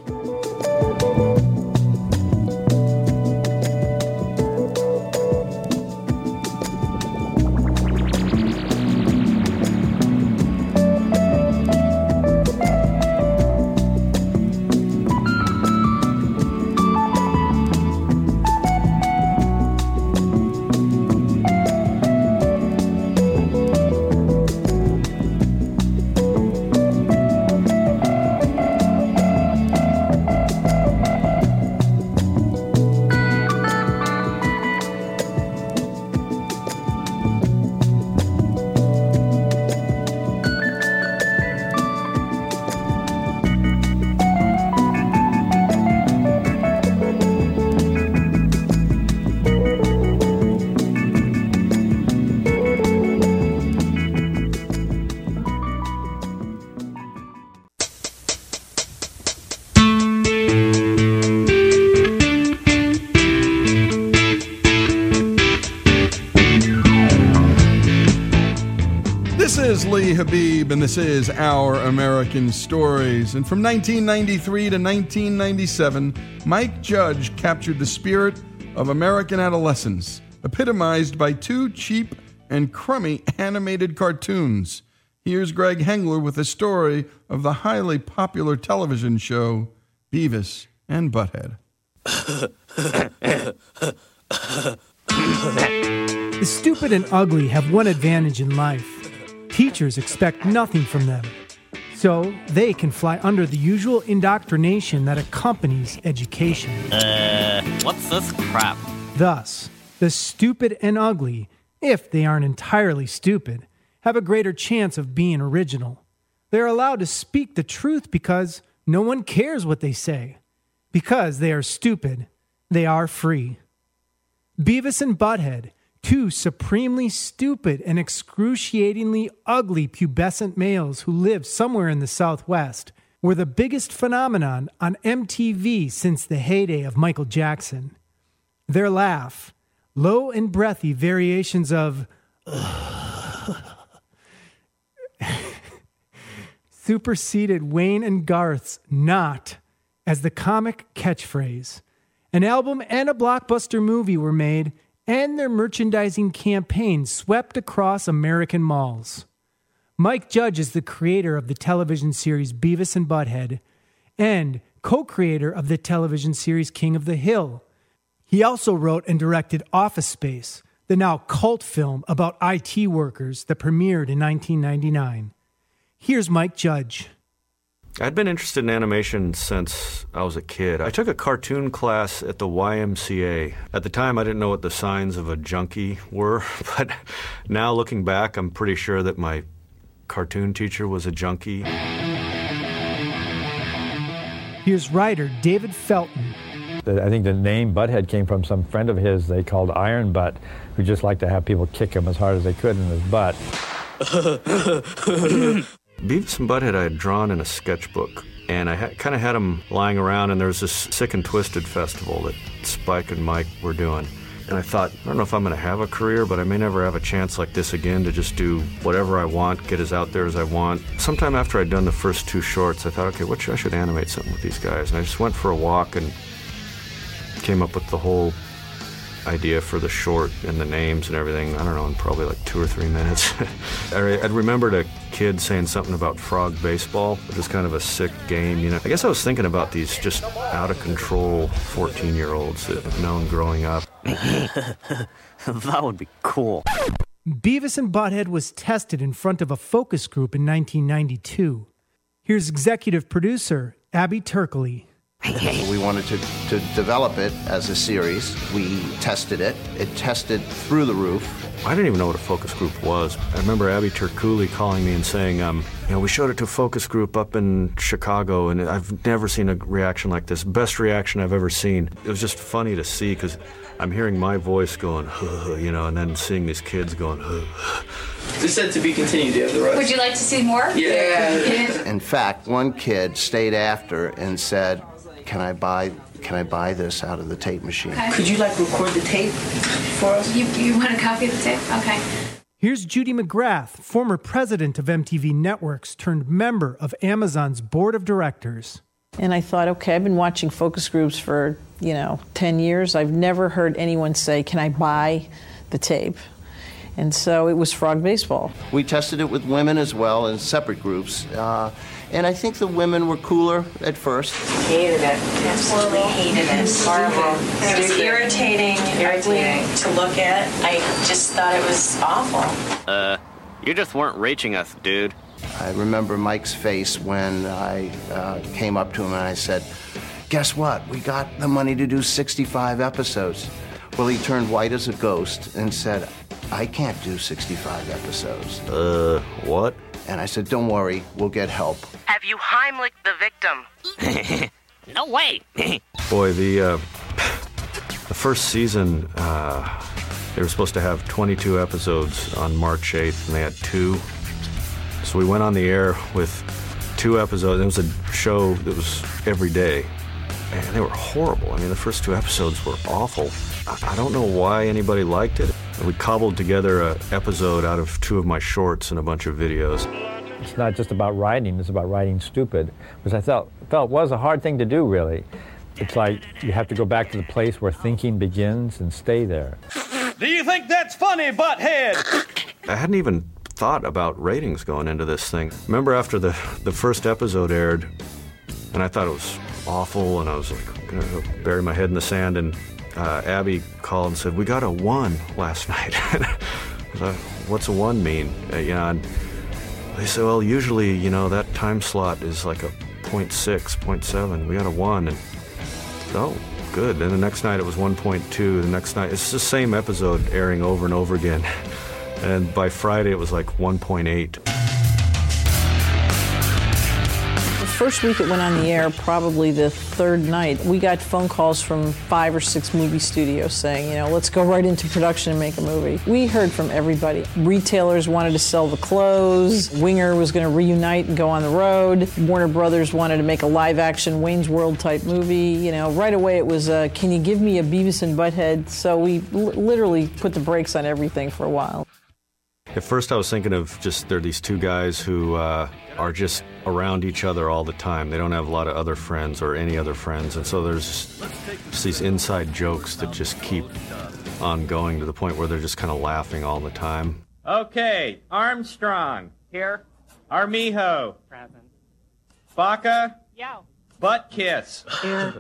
Habib, and this is Our American Stories. And from 1993 to 1997, Mike Judge captured the spirit of American adolescence, epitomized by two cheap and crummy animated cartoons. Here's Greg Hengler with a story of the highly popular television show Beavis and Butthead. The stupid and ugly have one advantage in life teachers expect nothing from them. So they can fly under the usual indoctrination that accompanies education. Uh, what's this crap? Thus, the stupid and ugly, if they aren't entirely stupid, have a greater chance of being original. They're allowed to speak the truth because no one cares what they say, because they are stupid they are free. Beavis and Butthead, two supremely stupid and excruciatingly ugly pubescent males who lived somewhere in the Southwest, were the biggest phenomenon on MTV since the heyday of Michael Jackson. Their laugh, low and breathy variations of superseded Wayne and Garth's not as the comic catchphrase. An album and a blockbuster movie were made, and their merchandising campaign swept across American malls. Mike Judge is the creator of the television series Beavis and Butthead and co creator of the television series King of the Hill. He also wrote and directed Office Space, the now cult film about IT workers that premiered in 1999. Here's Mike Judge. I'd been interested in animation since I was a kid. I took a cartoon class at the YMCA. At the time, I didn't know what the signs of a junkie were, but now looking back, I'm pretty sure that my cartoon teacher was a junkie. Here's writer David Felton. I think the name Butthead came from some friend of his they called Iron Butt, who just liked to have people kick him as hard as they could in his butt. Beavis and Butthead I had drawn in a sketchbook, and I kind of had them lying around, and there was this Sick and Twisted festival that Spike and Mike were doing. And I thought, I don't know if I'm going to have a career, but I may never have a chance like this again to just do whatever I want, get as out there as I want. Sometime after I'd done the first two shorts, I thought, okay, what should, I should animate something with these guys. And I just went for a walk and came up with the whole idea for the short and the names and everything, I don't know, in probably like two or three minutes. I would remembered a kid saying something about frog baseball, which is kind of a sick game, you know. I guess I was thinking about these just out of control 14 year olds that I've known growing up. that would be cool. Beavis and Butthead was tested in front of a focus group in 1992. Here's executive producer Abby Terkuhle. We wanted to, to develop it as a series. We tested it. It tested through the roof. I didn't even know what a focus group was. I remember Abby Terkuhle calling me and saying, um, you know, we showed it to a focus group up in Chicago, and I've never seen a reaction like this. Best reaction I've ever seen. It was just funny to see because I'm hearing my voice going, you know, and then seeing these kids going, This said to be continued. Do you have the right? Would you like to see more? Yeah. In fact, one kid stayed after and said, "Can I buy? Can I buy this out of the tape machine?" Okay. Could you like record the tape for us? You, you want a copy of the tape? Okay. Here's Judy McGrath, former president of MTV Networks turned member of Amazon's board of directors. And I thought, okay, I've been watching focus groups for, you know, 10 years. I've never heard anyone say, can I buy the tape? And so it was frog baseball. We tested it with women as well in separate groups. Uh, and I think the women were cooler at first. Hated it. Absolutely hated it. Horrible. It was irritating, irritating to look at. I just thought it was awful. Uh, you just weren't reaching us, dude. I remember Mike's face when I uh, came up to him and I said, Guess what? We got the money to do 65 episodes. Well, he turned white as a ghost and said, I can't do 65 episodes. Uh, what? And I said, Don't worry, we'll get help. Have you Heimlich the victim? no way. Boy, the uh, the first season, uh, they were supposed to have 22 episodes on March 8th, and they had two. So we went on the air with two episodes. It was a show that was every day, and they were horrible. I mean, the first two episodes were awful. I, I don't know why anybody liked it. We cobbled together an episode out of two of my shorts and a bunch of videos. It's not just about writing, it's about writing stupid, which I felt, felt was a hard thing to do, really. It's like you have to go back to the place where thinking begins and stay there. Do you think that's funny, butthead? I hadn't even thought about ratings going into this thing. Remember after the, the first episode aired, and I thought it was awful, and I was like, gonna bury my head in the sand, and uh, Abby called and said, "We got a one last night." thought, What's a one mean? Uh, you know, and they said, "Well, usually, you know, that time slot is like a 0.6, 0.7. We got a one, and oh, good. Then the next night it was 1.2. The next night it's the same episode airing over and over again, and by Friday it was like 1.8. first week it went on the air, probably the third night, we got phone calls from five or six movie studios saying, you know, let's go right into production and make a movie. We heard from everybody. Retailers wanted to sell the clothes. Winger was going to reunite and go on the road. Warner Brothers wanted to make a live action Wayne's World type movie. You know, right away it was, uh, can you give me a Beavis and Butthead? So we l- literally put the brakes on everything for a while. At first, I was thinking of just there are these two guys who uh, are just around each other all the time. They don't have a lot of other friends or any other friends, and so there's just these inside jokes that just keep on going to the point where they're just kind of laughing all the time. Okay, Armstrong. Here. Armijo. Present. Baca. Yo. Butt kiss.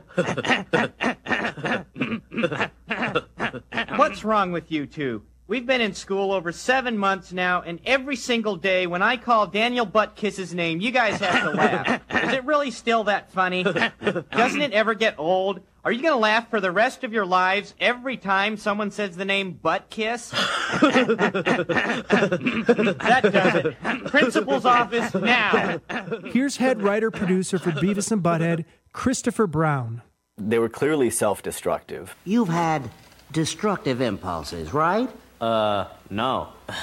What's wrong with you two? We've been in school over seven months now, and every single day when I call Daniel Buttkiss's name, you guys have to laugh. Is it really still that funny? Doesn't it ever get old? Are you going to laugh for the rest of your lives every time someone says the name Buttkiss? that does it. Principal's office now. Here's head writer producer for Beavis and Butthead, Kristofor Brown. They were clearly self destructive. You've had destructive impulses, right? Uh, no.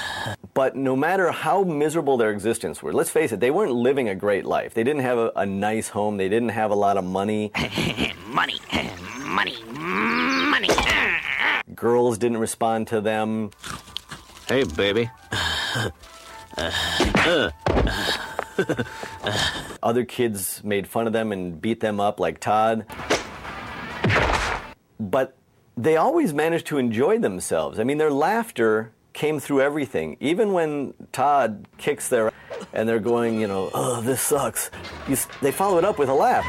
But no matter how miserable their existence were, let's face it, they weren't living a great life. They didn't have a, a nice home, they didn't have a lot of money. money, money, money. Girls didn't respond to them. Hey, baby. Other kids made fun of them and beat them up, like Todd. But they always managed to enjoy themselves. I mean, their laughter came through everything. Even when Todd kicks their and they're going, you know, oh, this sucks. You, they follow it up with a laugh.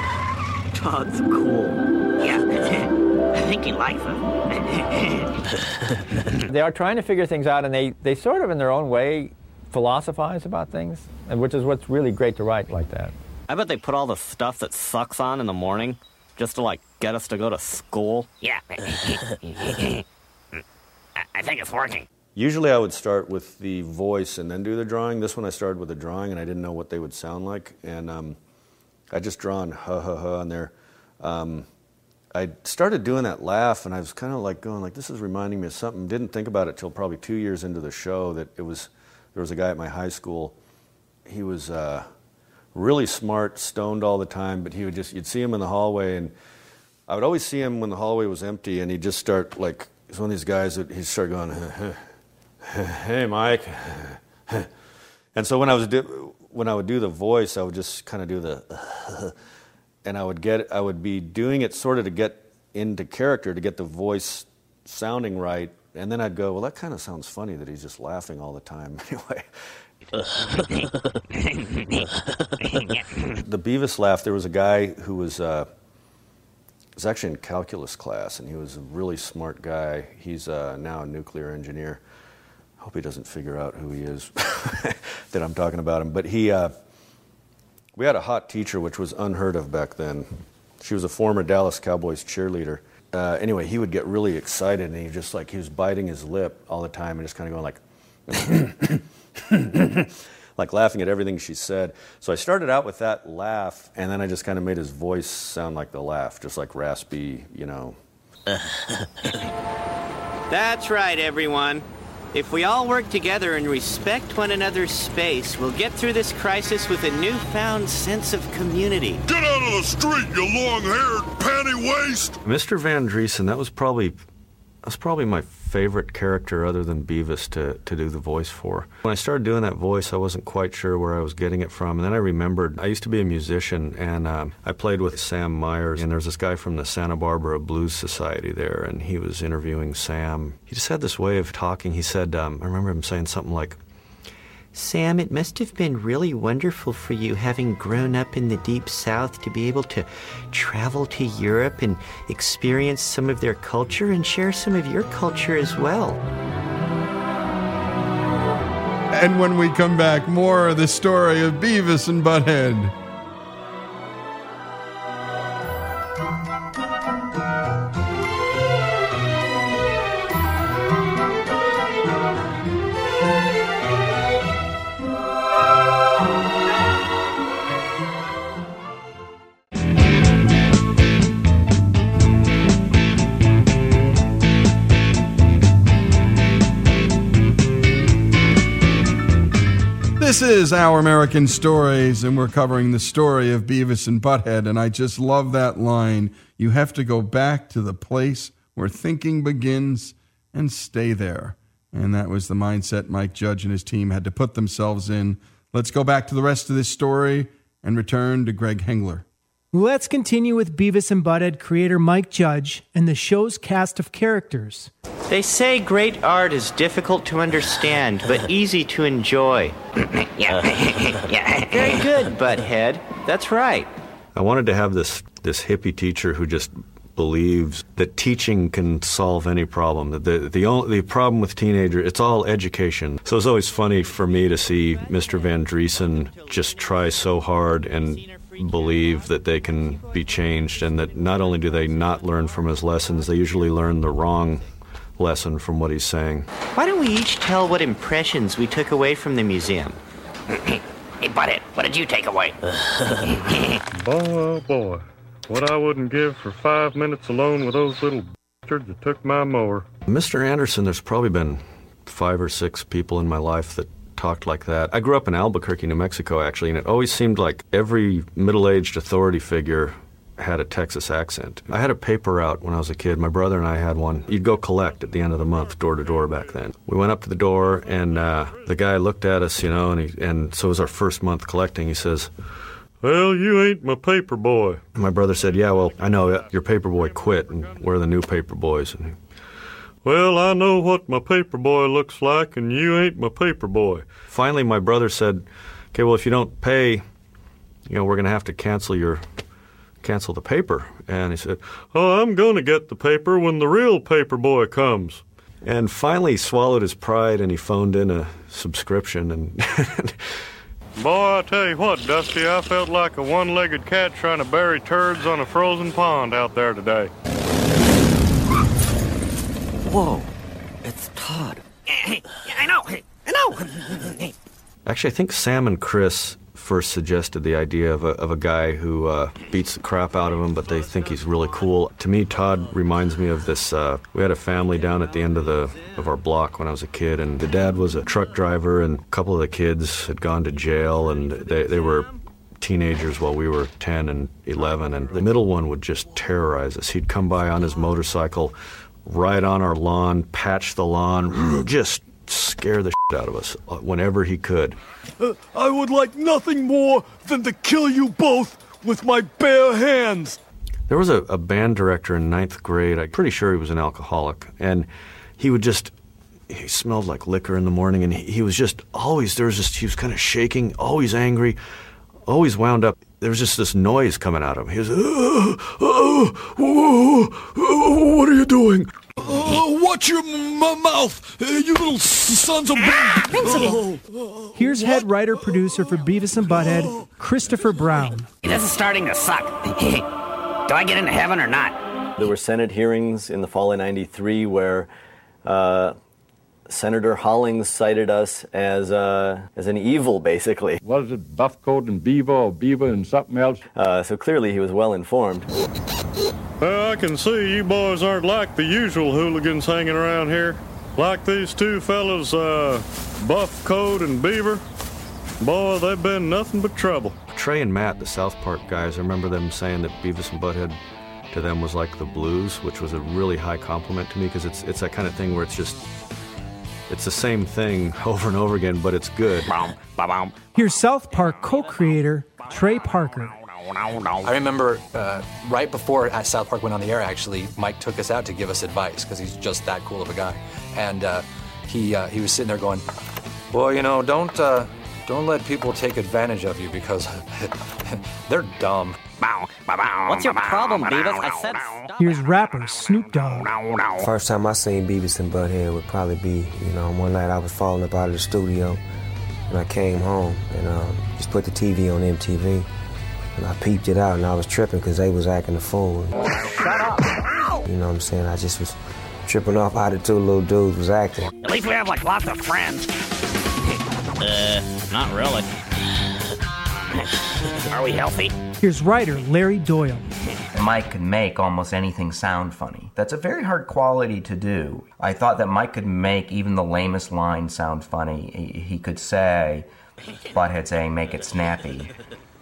Todd's cool. Yeah, I think he likes it. they are trying to figure things out, and they, they sort of, in their own way, philosophize about things, and which is what's really great to write like that. I bet they put all the stuff that sucks on in the morning just to like get us to go to school. Yeah. I I think it's working. Usually I would start with the voice and then do the drawing. This one I started with the drawing and I didn't know what they would sound like. And um, I just drawn ha ha ha on there. Um, I started doing that laugh and I was kind of like going like this is reminding me of something. Didn't think about it till probably two years into the show that it was there was a guy at my high school. He was uh, really smart, stoned all the time, but he would just you'd see him in the hallway and I would always see him when the hallway was empty and he'd just start like he's one of these guys that he'd start going hey Mike. and so when I was do, when I would do the voice, I would just kind of do the, and I would get I would be doing it sort of to get into character to get the voice sounding right, and then I'd go, well, that kind of sounds funny that he's just laughing all the time. Anyway. the Beavis laugh. There was a guy who was. Uh, was actually in calculus class, and he was a really smart guy. He's uh, now a nuclear engineer. I hope he doesn't figure out who he is that I'm talking about him. But he, uh, we had a hot teacher, which was unheard of back then. She was a former Dallas Cowboys cheerleader. Uh, anyway, he would get really excited, and he just like he was biting his lip all the time, and just kind of going like. like laughing at everything she said. So I started out with that laugh, and then I just kind of made his voice sound like the laugh, just like raspy, you know. That's right, everyone. If we all work together and respect one another's space, we'll get through this crisis with a newfound sense of community. Get out of the street, you long-haired panty waste! Mr. Van Driessen, that was probably that's probably my favorite character other than Beavis to, to do the voice for. When I started doing that voice, I wasn't quite sure where I was getting it from. And then I remembered I used to be a musician and um, I played with Sam Myers. And there's this guy from the Santa Barbara Blues Society there, and he was interviewing Sam. He just had this way of talking. He said, um, I remember him saying something like, Sam, it must have been really wonderful for you having grown up in the deep south to be able to travel to Europe and experience some of their culture and share some of your culture as well. And when we come back, more of the story of Beavis and Butthead. This is Our American Stories, and we're covering the story of Beavis and Butthead. And I just love that line. You have to go back to the place where thinking begins and stay there. And that was the mindset Mike Judge and his team had to put themselves in. Let's go back to the rest of this story and return to Greg Hengler. Let's continue with Beavis and Butthead creator Mike Judge and the show's cast of characters. They say great art is difficult to understand, but easy to enjoy. yeah, yeah. Very good, Butthead. That's right. I wanted to have this this hippie teacher who just believes that teaching can solve any problem. The the the, only, the problem with teenagers it's all education. So it's always funny for me to see Mr. Van Driessen just try so hard and believe that they can be changed and that not only do they not learn from his lessons, they usually learn the wrong lesson from what he's saying. Why don't we each tell what impressions we took away from the museum? hey, Butthead, what did you take away? boy, oh, boy. What I wouldn't give for five minutes alone with those little bastards that took my mower. Mr. Anderson, there's probably been five or six people in my life that talked like that. I grew up in Albuquerque, New Mexico, actually, and it always seemed like every middle aged authority figure had a Texas accent. I had a paper out when I was a kid. My brother and I had one. You'd go collect at the end of the month, door to door back then. We went up to the door, and uh, the guy looked at us, you know, and, he, and so it was our first month collecting. He says, well, you ain't my paper boy. My brother said, Yeah, well, I know your paper boy quit, and we're the new paper boys. And well, I know what my paper boy looks like, and you ain't my paper boy. Finally, my brother said, Okay, well, if you don't pay, you know, we're going to have to cancel your cancel the paper. And he said, Oh, I'm going to get the paper when the real paper boy comes. And finally, he swallowed his pride and he phoned in a subscription and. Boy, I tell you what, Dusty, I felt like a one legged cat trying to bury turds on a frozen pond out there today. Whoa, it's Todd. Hey, I know, I know. Actually, I think Sam and Chris first suggested the idea of a, of a guy who uh, beats the crap out of him, but they think he's really cool. To me, Todd reminds me of this. Uh, we had a family down at the end of the of our block when I was a kid, and the dad was a truck driver, and a couple of the kids had gone to jail, and they they were teenagers while we were 10 and 11 and the middle one would just terrorize us he'd come by on his motorcycle ride on our lawn patch the lawn just scare the shit out of us uh, whenever he could. Uh, I would like nothing more than to kill you both with my bare hands. There was a, a band director in ninth grade. I'm pretty sure he was an alcoholic, and he would just he smelled like liquor in the morning, and he, he was just always there was just he was kind of shaking, always angry, always wound up. There was just this noise coming out of him. He was, oh, oh, oh, oh, what are you doing? Oh, watch your m- mouth, uh, you little sons of. Oh. Here's head writer producer for Beavis and Butthead, Kristofor Brown. This is starting to suck. Do I get into heaven or not? There were Senate hearings in the fall of '93 where. Uh, Senator Hollings cited us as uh, as an evil, basically. Was it buff coat and beaver or beaver and something else? Uh, so clearly he was well informed. Well, I can see you boys aren't like the usual hooligans hanging around here. Like these two fellas, uh, Buff Coat and Beaver. Boy, they've been nothing but trouble. Trey and Matt, the South Park guys, I remember them saying that Beavis and Butthead to them was like the blues, which was a really high compliment to me because it's it's that kind of thing where it's just it's the same thing over and over again, but it's good. Here's South Park co-creator Trey Parker. I remember uh, right before at South Park went on the air, actually, Mike took us out to give us advice because he's just that cool of a guy. And uh, he, uh, he was sitting there going, Well, you know, don't, uh, don't let people take advantage of you because they're dumb. What's your problem, Beavis? I said stop. Here's rapper Snoop Dogg. First time I seen Beavis and Butthead would probably be, you know, one night I was falling up out of the studio and I came home and uh, just put the TV on MTV. And I peeped it out and I was tripping because they was acting a fool. Shut up. You know what I'm saying? I just was tripping off how the two little dudes was acting. At least we have like lots of friends. Uh, not really. Are we healthy? Here's writer Larry Doyle. Mike could make almost anything sound funny. That's a very hard quality to do. I thought that Mike could make even the lamest line sound funny. He, he could say, Butthead saying "Make it snappy,"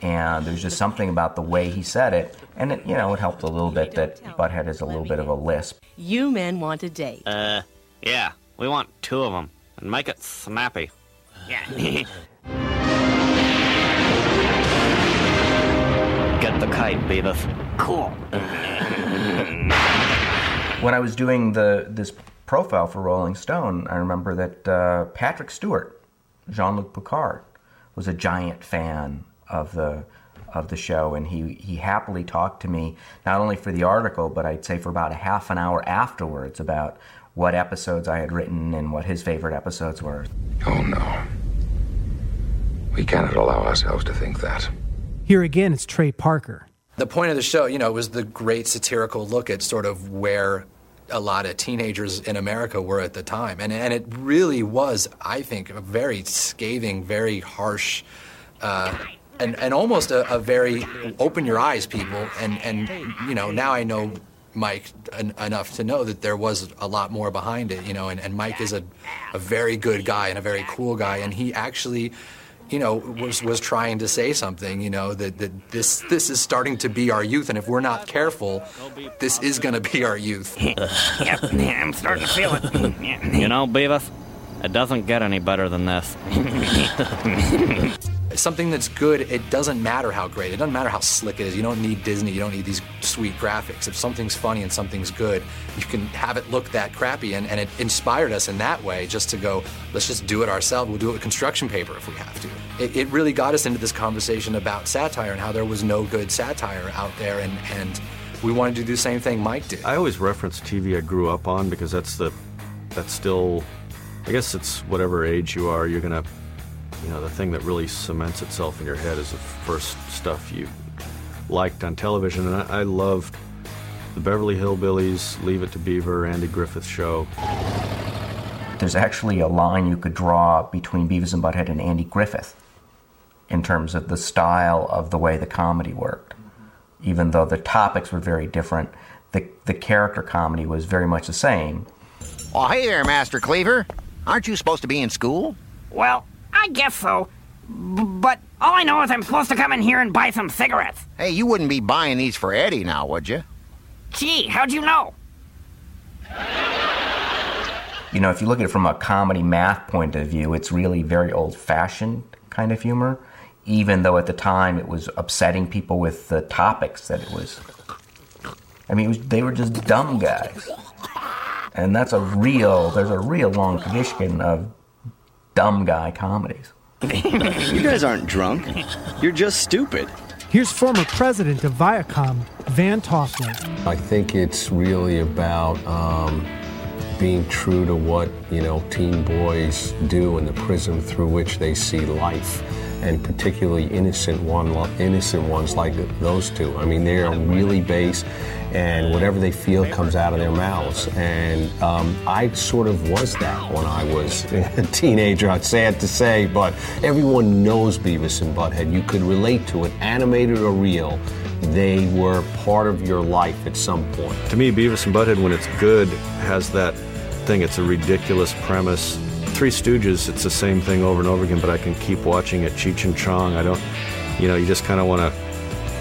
and there's just something about the way he said it, and it, you know, it helped a little bit that Butthead is a little bit of a lisp. You men want a date. Uh, yeah, we want two of them. And make it snappy. Yeah. Get the kite, Beavis. Cool. When I was doing the this profile for Rolling Stone, I remember that uh, Patrick Stewart, Jean-Luc Picard, was a giant fan of the of the show, and he he happily talked to me not only for the article, but I'd say for about a half an hour afterwards about what episodes I had written and what his favorite episodes were. Oh no. We cannot allow ourselves to think that. Here again, it's Trey Parker. The point of the show, you know, was the great satirical look at sort of where a lot of teenagers in America were at the time. And, and it really was, I think, a very scathing, very harsh, uh, and, and almost a, a very open your eyes people. And, and, you know, now I know Mike en- enough to know that there was a lot more behind it, you know, and, and Mike is a, a very good guy and a very cool guy. And he actually, you know, was was trying to say something, you know, that, that this this is starting to be our youth, and if we're not careful, this is going to be our youth. yep, I'm starting to feel it. You know, Beavis, it doesn't get any better than this. Something that's good, it doesn't matter how great, it doesn't matter how slick it is. You don't need Disney, you don't need these sweet graphics. If something's funny and something's good, you can have it look that crappy, and, and it inspired us in that way just to go, let's just do it ourselves. We'll do it with construction paper if we have to. It, it really got us into this conversation about satire and how there was no good satire out there, and, and we wanted to do the same thing Mike did. I always reference TV I grew up on because that's the that's still I guess it's whatever age you are, you're gonna you know, the thing that really cements itself in your head is the first stuff you liked on television. And I, I loved the Beverly Hillbillies, Leave It to Beaver, Andy Griffith Show. There's actually a line you could draw between Beavis and Butthead and Andy Griffith in terms of the style of the way the comedy worked. Even though the topics were very different, the, the character comedy was very much the same. Oh, hey there, Master Cleaver. Aren't you supposed to be in school? Well, I guess so. B- but all I know is I'm supposed to come in here and buy some cigarettes. Hey, you wouldn't be buying these for Eddie now, would you? Gee, how'd you know? You know, if you look at it from a comedy math point of view, it's really very old fashioned kind of humor, even though at the time it was upsetting people with the topics that it was. I mean, it was, they were just dumb guys. And that's a real, there's a real long tradition of dumb guy comedies. you guys aren't drunk. You're just stupid. Here's former president of Viacom, Van Toffler. I think it's really about um, being true to what you know teen boys do and the prism through which they see life, and particularly innocent one, innocent ones like those two. I mean, they are really base, and whatever they feel comes out of their mouths. And um, I sort of was that when I was a teenager. It's sad to say, but everyone knows Beavis and Butthead. You could relate to it, animated or real. They were part of your life at some point. To me, Beavis and Butthead, when it's good, has that thing. It's a ridiculous premise. Three Stooges, it's the same thing over and over again, but I can keep watching it. Cheech and Chong, I don't, you know, you just kind of want to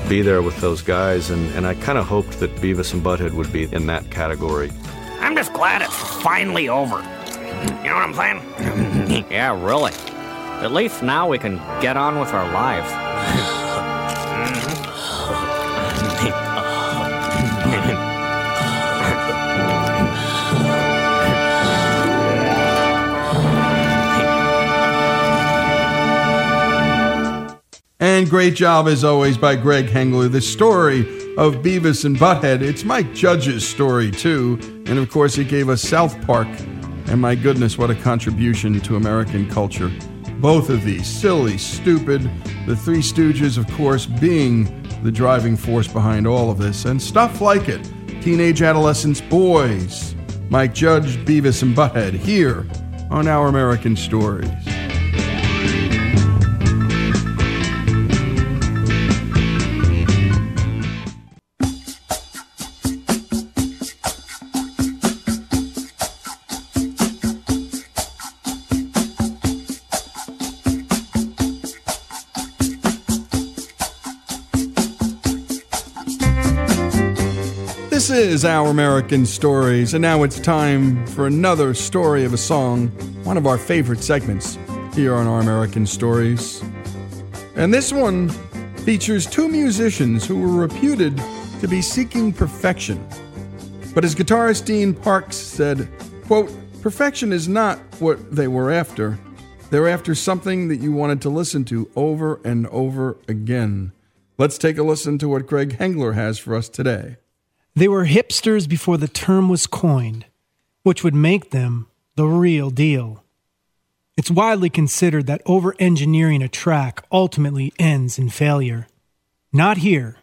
be there with those guys, and, and I kind of hoped that Beavis and Butthead would be in that category. I'm just glad it's finally over. You know what I'm saying? yeah, really. At least now we can get on with our lives. Great job, as always, by Greg Hengler. The story of Beavis and Butthead. It's Mike Judge's story, too. And of course, he gave us South Park. And my goodness, what a contribution to American culture. Both of these silly, stupid, the Three Stooges, of course, being the driving force behind all of this, and stuff like it. Teenage adolescents, boys. Mike Judge, Beavis and Butthead, here on Our American Stories. Is Our American Stories, and now it's time for another story of a song, one of our favorite segments here on Our American Stories. And this one features two musicians who were reputed to be seeking perfection. But as guitarist Dean Parks said, quote, perfection is not what they were after. They're after something that you wanted to listen to over and over again. Let's take a listen to what Greg Hengler has for us today. They were hipsters before the term was coined, which would make them the real deal. It's widely considered that over engineering a track ultimately ends in failure. Not here.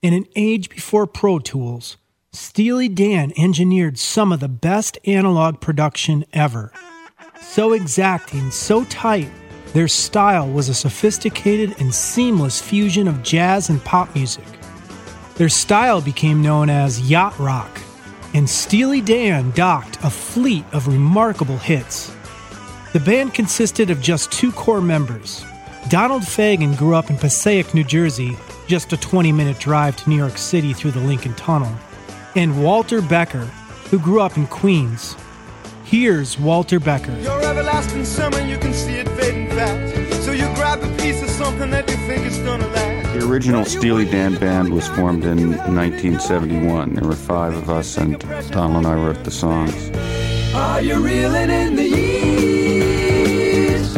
In an age before Pro Tools, Steely Dan engineered some of the best analog production ever. So exacting, so tight, their style was a sophisticated and seamless fusion of jazz and pop music. Their style became known as yacht rock, and Steely Dan docked a fleet of remarkable hits. The band consisted of just two core members. Donald Fagen grew up in Passaic, New Jersey, just a 20 minute drive to New York City through the Lincoln Tunnel, and Walter Becker, who grew up in Queens. Here's Walter Becker. The original Steely Dan band was formed in 1971. There were five of us, and Donald and I wrote the songs. Are you reeling in the years?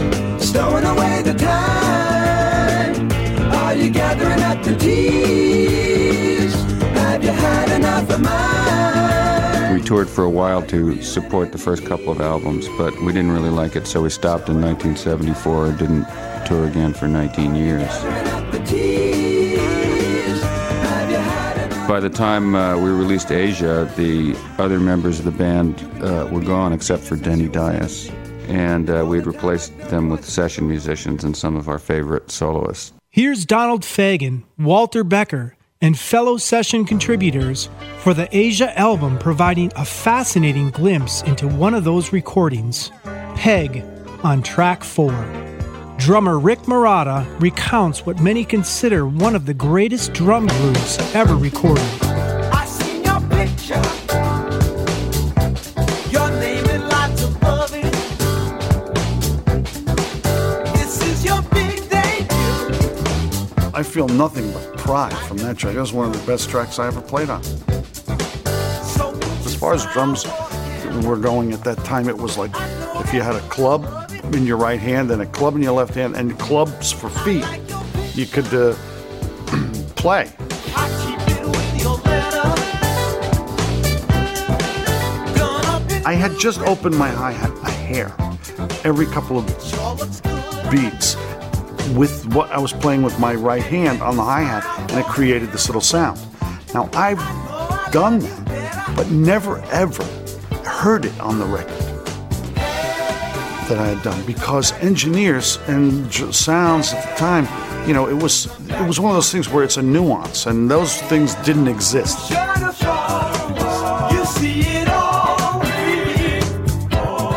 Stowing away the time? Are you gathering up the tears? Have you had enough of mine? We toured for a while to support the first couple of albums, but we didn't really like it, so we stopped in 1974 and didn't tour again for 19 years. By the time uh, we released Aja, the other members of the band uh, were gone except for Denny Dias, and uh, we had replaced them with session musicians and some of our favorite soloists. Here's Donald Fagen, Walter Becker, and fellow session contributors for the Aja album, providing a fascinating glimpse into one of those recordings Peg on track four. Drummer Rick Marotta recounts what many consider one of the greatest drum grooves ever recorded. I seen your picture. Your name in lights above it. This is your big debut. I feel nothing but pride from that track. It was one of the best tracks I ever played on. As far as drums were going at that time, it was like if you had a club in your right hand and a club in your left hand and clubs for feet, you could uh, play. I had just opened my hi hat a hair every couple of beats with what I was playing with my right hand on the hi hat, and it created this little sound. Now, I've done that, but never ever heard it on the record that I had done because engineers and j- sounds at the time, you know, it was it was one of those things where it's a nuance, and those things didn't exist. You see it all.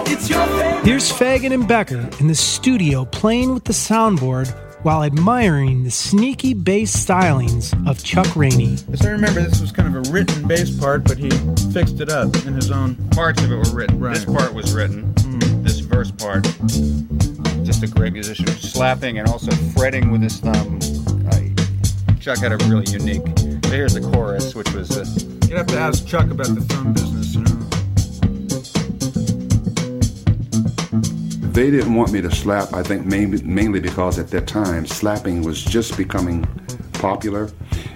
It's your favorite. Here's Fagen and Becker in the studio playing with the soundboard while admiring the sneaky bass stylings of Chuck Rainey. As I remember, this was kind of a written bass part, but he fixed it up in his own. Parts of it were written. Right. This part was written. This verse part. Just a great musician. Slapping and also fretting with his thumb. Uh, Chuck had a really unique. So here's the chorus, which was. Uh, You'd have to ask Chuck about the thumb business, you know. They didn't want me to slap, I think mainly, mainly because at that time slapping was just becoming popular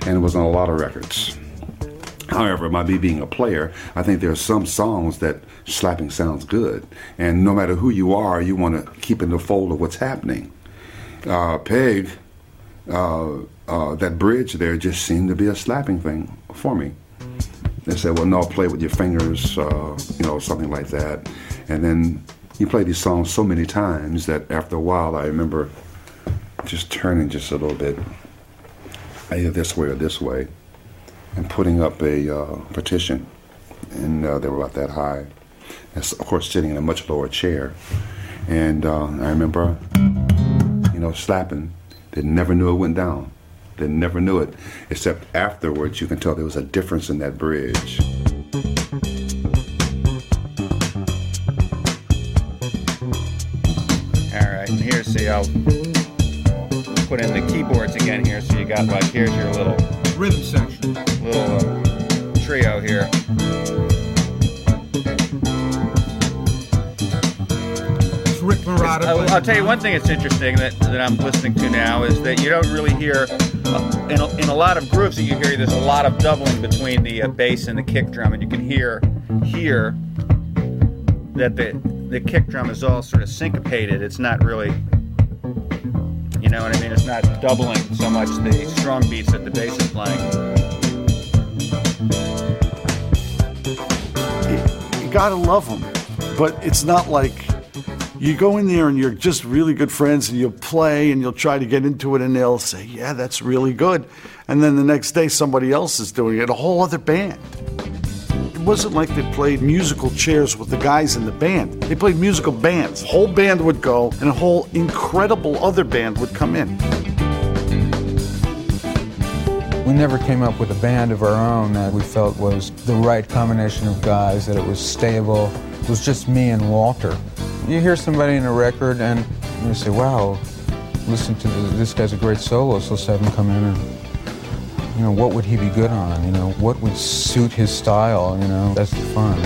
and it was on a lot of records. However, by me being a player, I think there are some songs that slapping sounds good. And no matter who you are, you want to keep in the fold of what's happening. Uh, Peg, uh, uh, that bridge there just seemed to be a slapping thing for me. They said, well, no, play with your fingers, uh, you know, something like that. And then you play these songs so many times that after a while, I remember just turning just a little bit, either this way or this way, and putting up a uh, partition. And uh, they were about that high. And of course, sitting in a much lower chair. And uh, I remember, you know, slapping. They never knew it went down. They never knew it, except afterwards you can tell there was a difference in that bridge. All right, and here, see, I'll put in the keyboards again here. So you got like here's your little rhythm section, little trio here. It's Rick Marotta. I'll, I'll tell you one thing that's interesting that, that I'm listening to now is that you don't really hear uh, in, a, in a lot of groups that you hear there's a lot of doubling between the uh, bass and the kick drum, and you can hear here that the the kick drum is all sort of syncopated. It's not really, you know what I mean? It's not doubling so much the strong beats that the bass is playing. You gotta love them, but it's not like you go in there and you're just really good friends and you'll play and you'll try to get into it and they'll say, Yeah, that's really good. And then the next day somebody else is doing it, a whole other band. It wasn't like they played musical chairs with the guys in the band. They played musical bands. The whole band would go and a whole incredible other band would come in. We never came up with a band of our own that we felt was the right combination of guys, that it was stable. It was just me and Walter. You hear somebody in a record and you say, wow, listen to this, this guy's a great soloist, let's have him come in and, you know, what would he be good on? You know, what would suit his style? You know, that's the fun.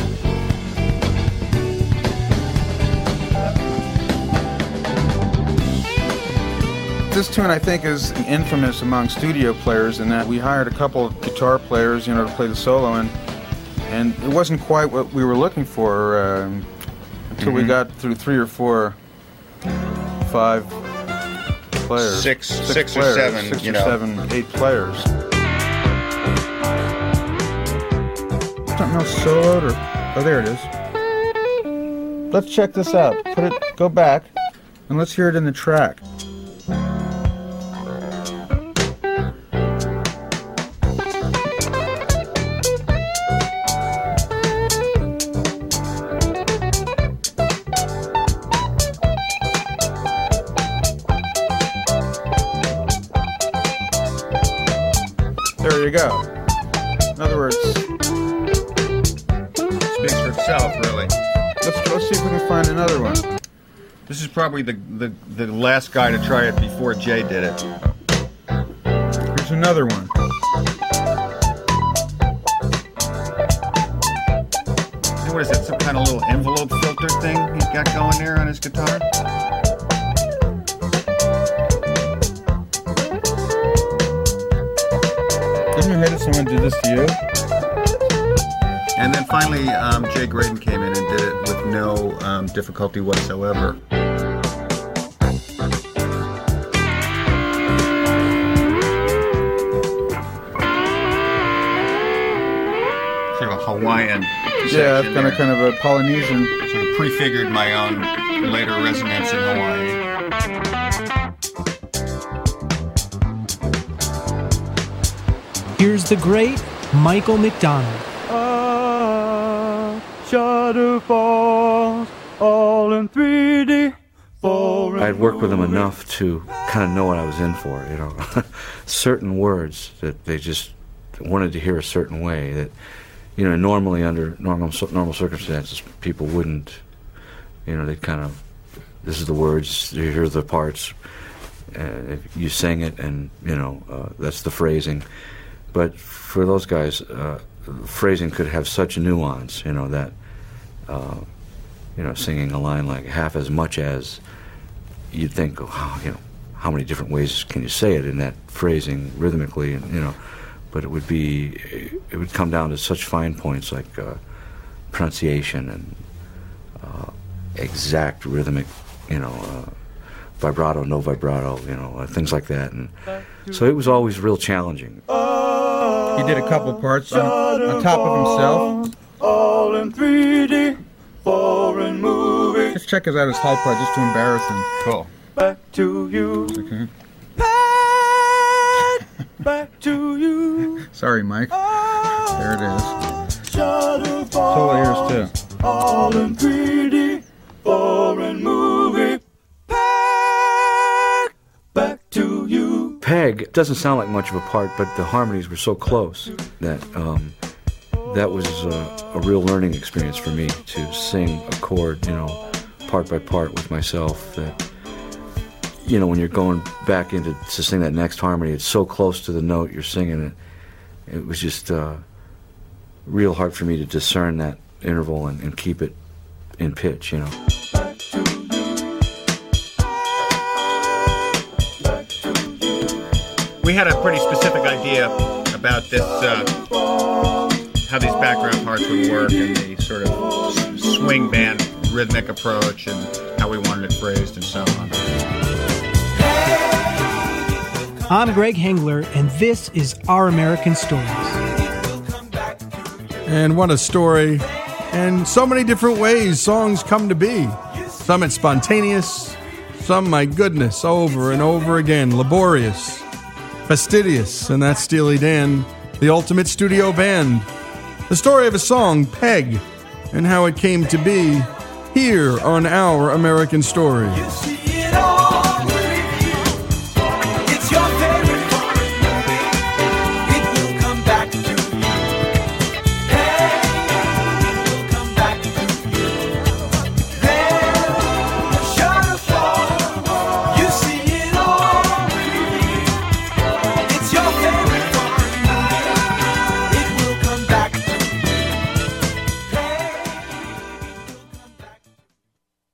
This tune, I think, is infamous among studio players in that we hired a couple of guitar players, you know, to play the solo, and and it wasn't quite what we were looking for um, until we Mhm. got through three or four, five players, Six- six or seven, six you or know. seven, eight players. Something else soloed or oh, there it is. Let's check this out. Put it, go back, and let's hear it in the track. Probably the, the, the last guy to try it before Jay did it. Here's another one. And what is that? Some kind of little envelope filter thing he's got going there on his guitar? Didn't you hate it someone did this to you? And then finally, um, Jay Graydon came in and did it with no um, difficulty whatsoever. Of a Hawaiian. Yeah, section kind of kind of a Polynesian. Sort of prefigured my own later residence in Hawaii. Here's the great Michael McDonald. Ah, shadow falls all in 3D. I'd worked with them enough to kind of know what I was in for, you know. certain words that they just wanted to hear a certain way that, you know, normally under normal normal circumstances, people wouldn't, you know, they kind of, this is the words, you hear the parts, uh, you sing it, and you know, uh, that's the phrasing. But for those guys, uh, phrasing could have such nuance, you know, that, uh, you know, singing a line like half as much as you'd think, oh, you know, how many different ways can you say it in that phrasing rhythmically, and you know, but it would be, it would come down to such fine points like uh, pronunciation and uh, exact rhythmic, you know, uh, vibrato, no vibrato, you know, uh, things like that, and so it was always real challenging. He did a couple parts on, on top of himself. All in 3D. Foreign movie. Let's check us out his high part just to embarrass him. Cool. Back to you. Okay. Back to you. Sorry, Mike. There it is. Shadow Solo falls. ears too. All in 3D. Foreign movie. Back. Back to you. Peg doesn't sound like much of a part, but the harmonies were so close that um, that was a, a real learning experience for me to sing a chord, you know, part by part with myself. That you know, when you're going back into to sing that next harmony, it's so close to the note you're singing it. It was just uh, real hard for me to discern that interval and, and keep it in pitch, you know. We had a pretty specific idea about this, uh, how these background parts would work, and the sort of swing band rhythmic approach, and how we wanted it phrased, and so on. I'm Greg Hengler, and this is Our American Stories. And what a story. And so many different ways songs come to be. Some it's spontaneous, some, my goodness, over and over again, laborious, fastidious, and that's Steely Dan, the ultimate studio band. The story of a song, Peg, and how it came to be here on Our American Story.